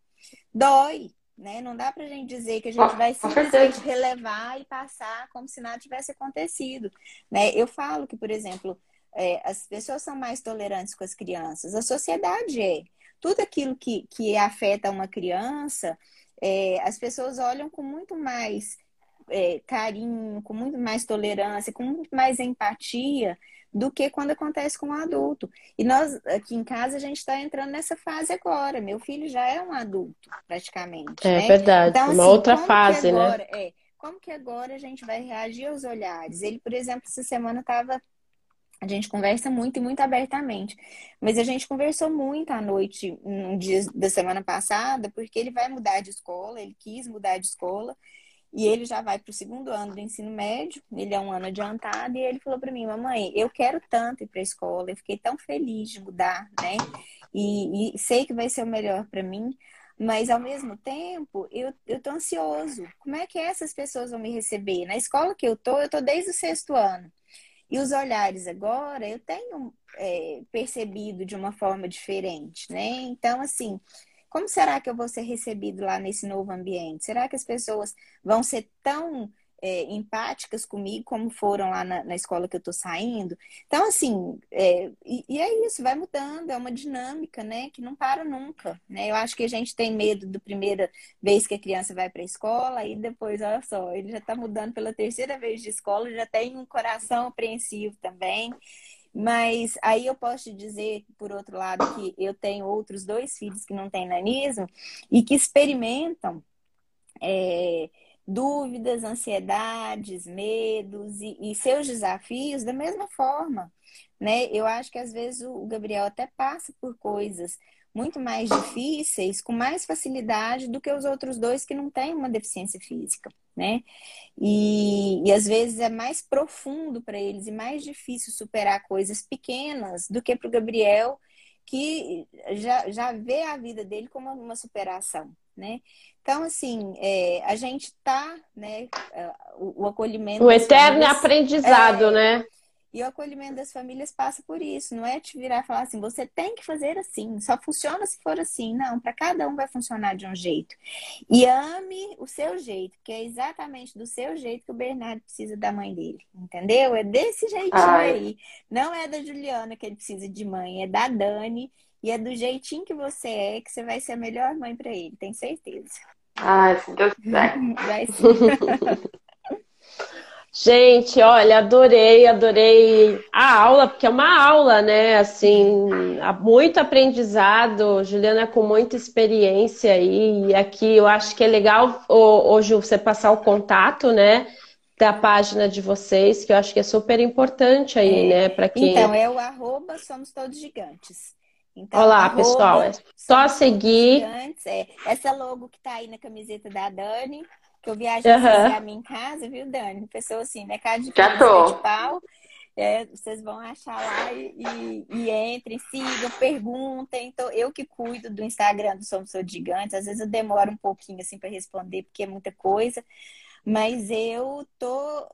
Dói, né? Não dá para a gente dizer que a gente vai simplesmente relevar e passar como se nada tivesse acontecido. Né? Eu falo que, por exemplo, é, as pessoas são mais tolerantes com as crianças, a sociedade é. Tudo aquilo que, que afeta uma criança, é, as pessoas olham com muito mais é, carinho, com muito mais tolerância, com muito mais empatia do que quando acontece com um adulto. E nós, aqui em casa, a gente está entrando nessa fase agora. Meu filho já é um adulto, praticamente. É né? verdade, então, uma assim, outra fase, né? agora, né? É, como que agora a gente vai reagir aos olhares? Ele, por exemplo, essa semana estava a gente conversa muito e muito abertamente. Mas a gente conversou muito à noite, um dia da semana passada, porque ele vai mudar de escola, ele quis mudar de escola. E ele já vai para o segundo ano do ensino médio, ele é um ano adiantado, e ele falou para mim, mamãe, eu quero tanto ir para a escola, eu fiquei tão feliz de mudar, né? E, e sei que vai ser o melhor para mim, mas ao mesmo tempo eu, eu tô ansioso. Como é que essas pessoas vão me receber? Na escola que eu tô, eu tô desde o sexto ano. E os olhares agora eu tenho é, percebido de uma forma diferente, né? Então, assim, como será que eu vou ser recebido lá nesse novo ambiente? Será que as pessoas vão ser tão é, empáticas comigo como foram lá na, na escola que eu estou saindo? Então, assim, é, e, e, é isso, vai mudando, é uma dinâmica, né? Que não para nunca, né? Eu acho que a gente tem medo da primeira vez que a criança vai para a escola e depois, olha só, ele já está mudando pela terceira vez de escola, já tem um coração apreensivo também. Mas aí eu posso te dizer, por outro lado, que eu tenho outros dois filhos que não têm nanismo e que experimentam é, dúvidas, ansiedades, medos e, e, seus desafios da mesma forma. Né? Eu acho que às vezes o Gabriel até passa por coisas muito mais difíceis com mais facilidade do que os outros dois que não têm uma deficiência física, né? E, e às vezes é mais profundo para eles e mais difícil superar coisas pequenas do que para o Gabriel, que já, já vê a vida dele como uma superação, né? Então, assim, é, a gente está, né, o, o, acolhimento... O eterno famílias, aprendizado, é, né? E o acolhimento das famílias passa por isso, não é te virar e falar assim, você tem que fazer assim, só funciona se for assim. Não, para cada um vai funcionar de um jeito. E ame o seu jeito, que é exatamente do seu jeito que o Bernardo precisa da mãe dele, entendeu? É desse jeitinho Ai. aí. Não é da Juliana que ele precisa de mãe, é da Dani. E é do jeitinho que você é que você vai ser a melhor mãe para ele, tenho certeza. Ai, se Deus quiser. Vai sim. Gente, olha, adorei, adorei a aula, porque é uma aula, é né? Assim, muito aprendizado, Juliana com muita experiência aí, e aqui eu acho que é legal hoje você passar o contato, né? Da página de vocês, que eu acho que é super importante aí, é. né? Para quem. Então, é o arroba Somos Todos Gigantes. Então, Olá, pessoal, é só seguir. É. Essa logo que tá aí na camiseta da Dani, que eu viajei uhum. a minha em casa, viu, Dani? Pessoa assim, mercado de, Já tô. de pau. É, vocês vão achar lá e, e, e, entrem, sigam, perguntem. Então, eu que cuido do Instagram do Somos Sou Gigantes, às vezes eu demoro um pouquinho assim para responder, porque é muita coisa, mas eu tô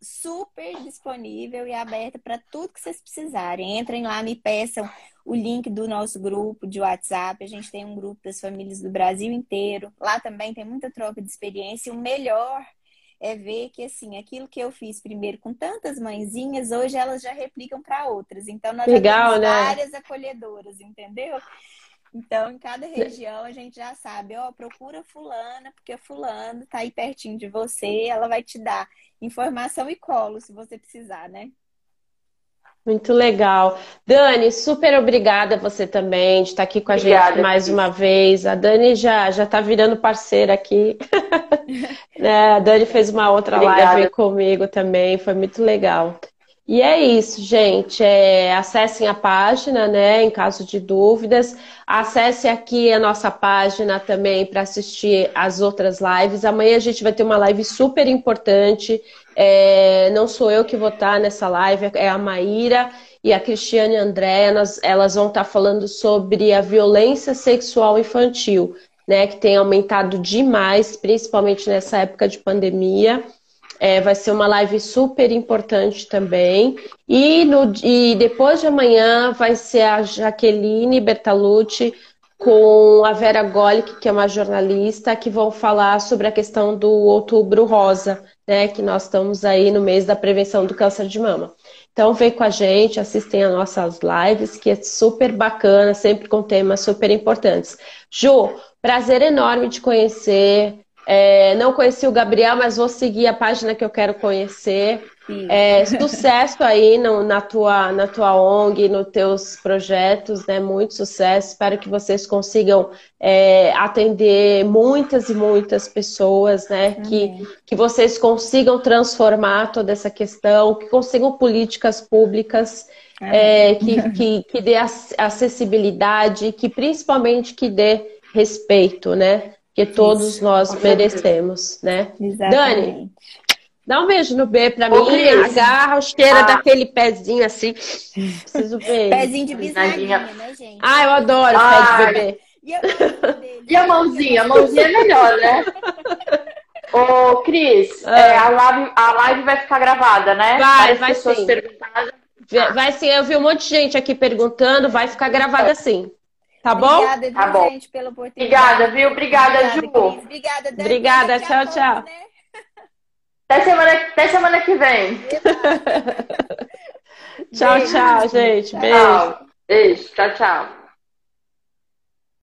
super disponível e aberta para tudo que vocês precisarem. Entrem lá, me peçam o link do nosso grupo de WhatsApp. A gente tem um grupo das famílias do Brasil inteiro. Lá também tem muita troca de experiência. E o melhor é ver que assim, aquilo que eu fiz primeiro com tantas mãezinhas, hoje elas já replicam para outras. Então nós Legal, já temos né? várias acolhedoras, entendeu? Então, em cada região a gente já sabe, ó, procura fulana, porque fulano tá aí pertinho de você, ela vai te dar informação e colo se você precisar, né? Muito legal. Dani, super obrigada você também de estar aqui com a obrigada, gente mais uma vez. A Dani já já está virando parceira aqui. né? A Dani fez uma outra obrigada. live comigo também, foi muito legal. E é isso, gente. É, acessem a página, né? Em caso de dúvidas. Acesse aqui a nossa página também para assistir as outras lives. Amanhã a gente vai ter uma live super importante. É, não sou eu que vou estar nessa live, é a Maíra e a Cristiane André. elas vão estar falando sobre a violência sexual infantil, né? Que tem aumentado demais, principalmente nessa época de pandemia. É, vai ser uma live super importante também. E, no, e depois de amanhã vai ser a Jaqueline Bertalucci com a Vera Golic, que é uma jornalista, que vão falar sobre a questão do outubro rosa, né? Que nós estamos aí no mês da prevenção do câncer de mama. Então vem com a gente, assistem as nossas lives, que é super bacana, sempre com temas super importantes. Ju, prazer enorme te conhecer. É, não conheci o Gabriel, mas vou seguir a página que eu quero conhecer. É, sucesso aí no, na, tua, na tua ONG, nos teus projetos, né? Muito sucesso. Espero que vocês consigam é, atender muitas e muitas pessoas, né? Que, que vocês consigam transformar toda essa questão, que consigam políticas públicas é, que, que, que dê acessibilidade, que principalmente que dê respeito, né? Que todos Isso, nós merecemos, né? Exatamente. Dani, dá um beijo no B pra Ô, mim, Cris. agarra o cheiro ah. daquele pezinho assim. Preciso ver. Pezinho de bisnaguinha, né, gente? Ah, eu adoro o pé de bebê. E a, e a mãozinha? A mãozinha é melhor, né? Ô, Cris, ah. é, a, live, a live vai ficar gravada, né? Vai, vai sim. Vai sim, eu vi um monte de gente aqui perguntando, vai ficar gravada sim. Tá bom? Obrigada, tá bom. gente, pela oportunidade. Obrigada, viu? Obrigada, Obrigada Ju. Cris. Obrigada, Dani. Obrigada, tchau, tchau. Né? Até, semana, até semana que vem. tchau, tchau, gente. Beijo. Beijo, tchau, tchau.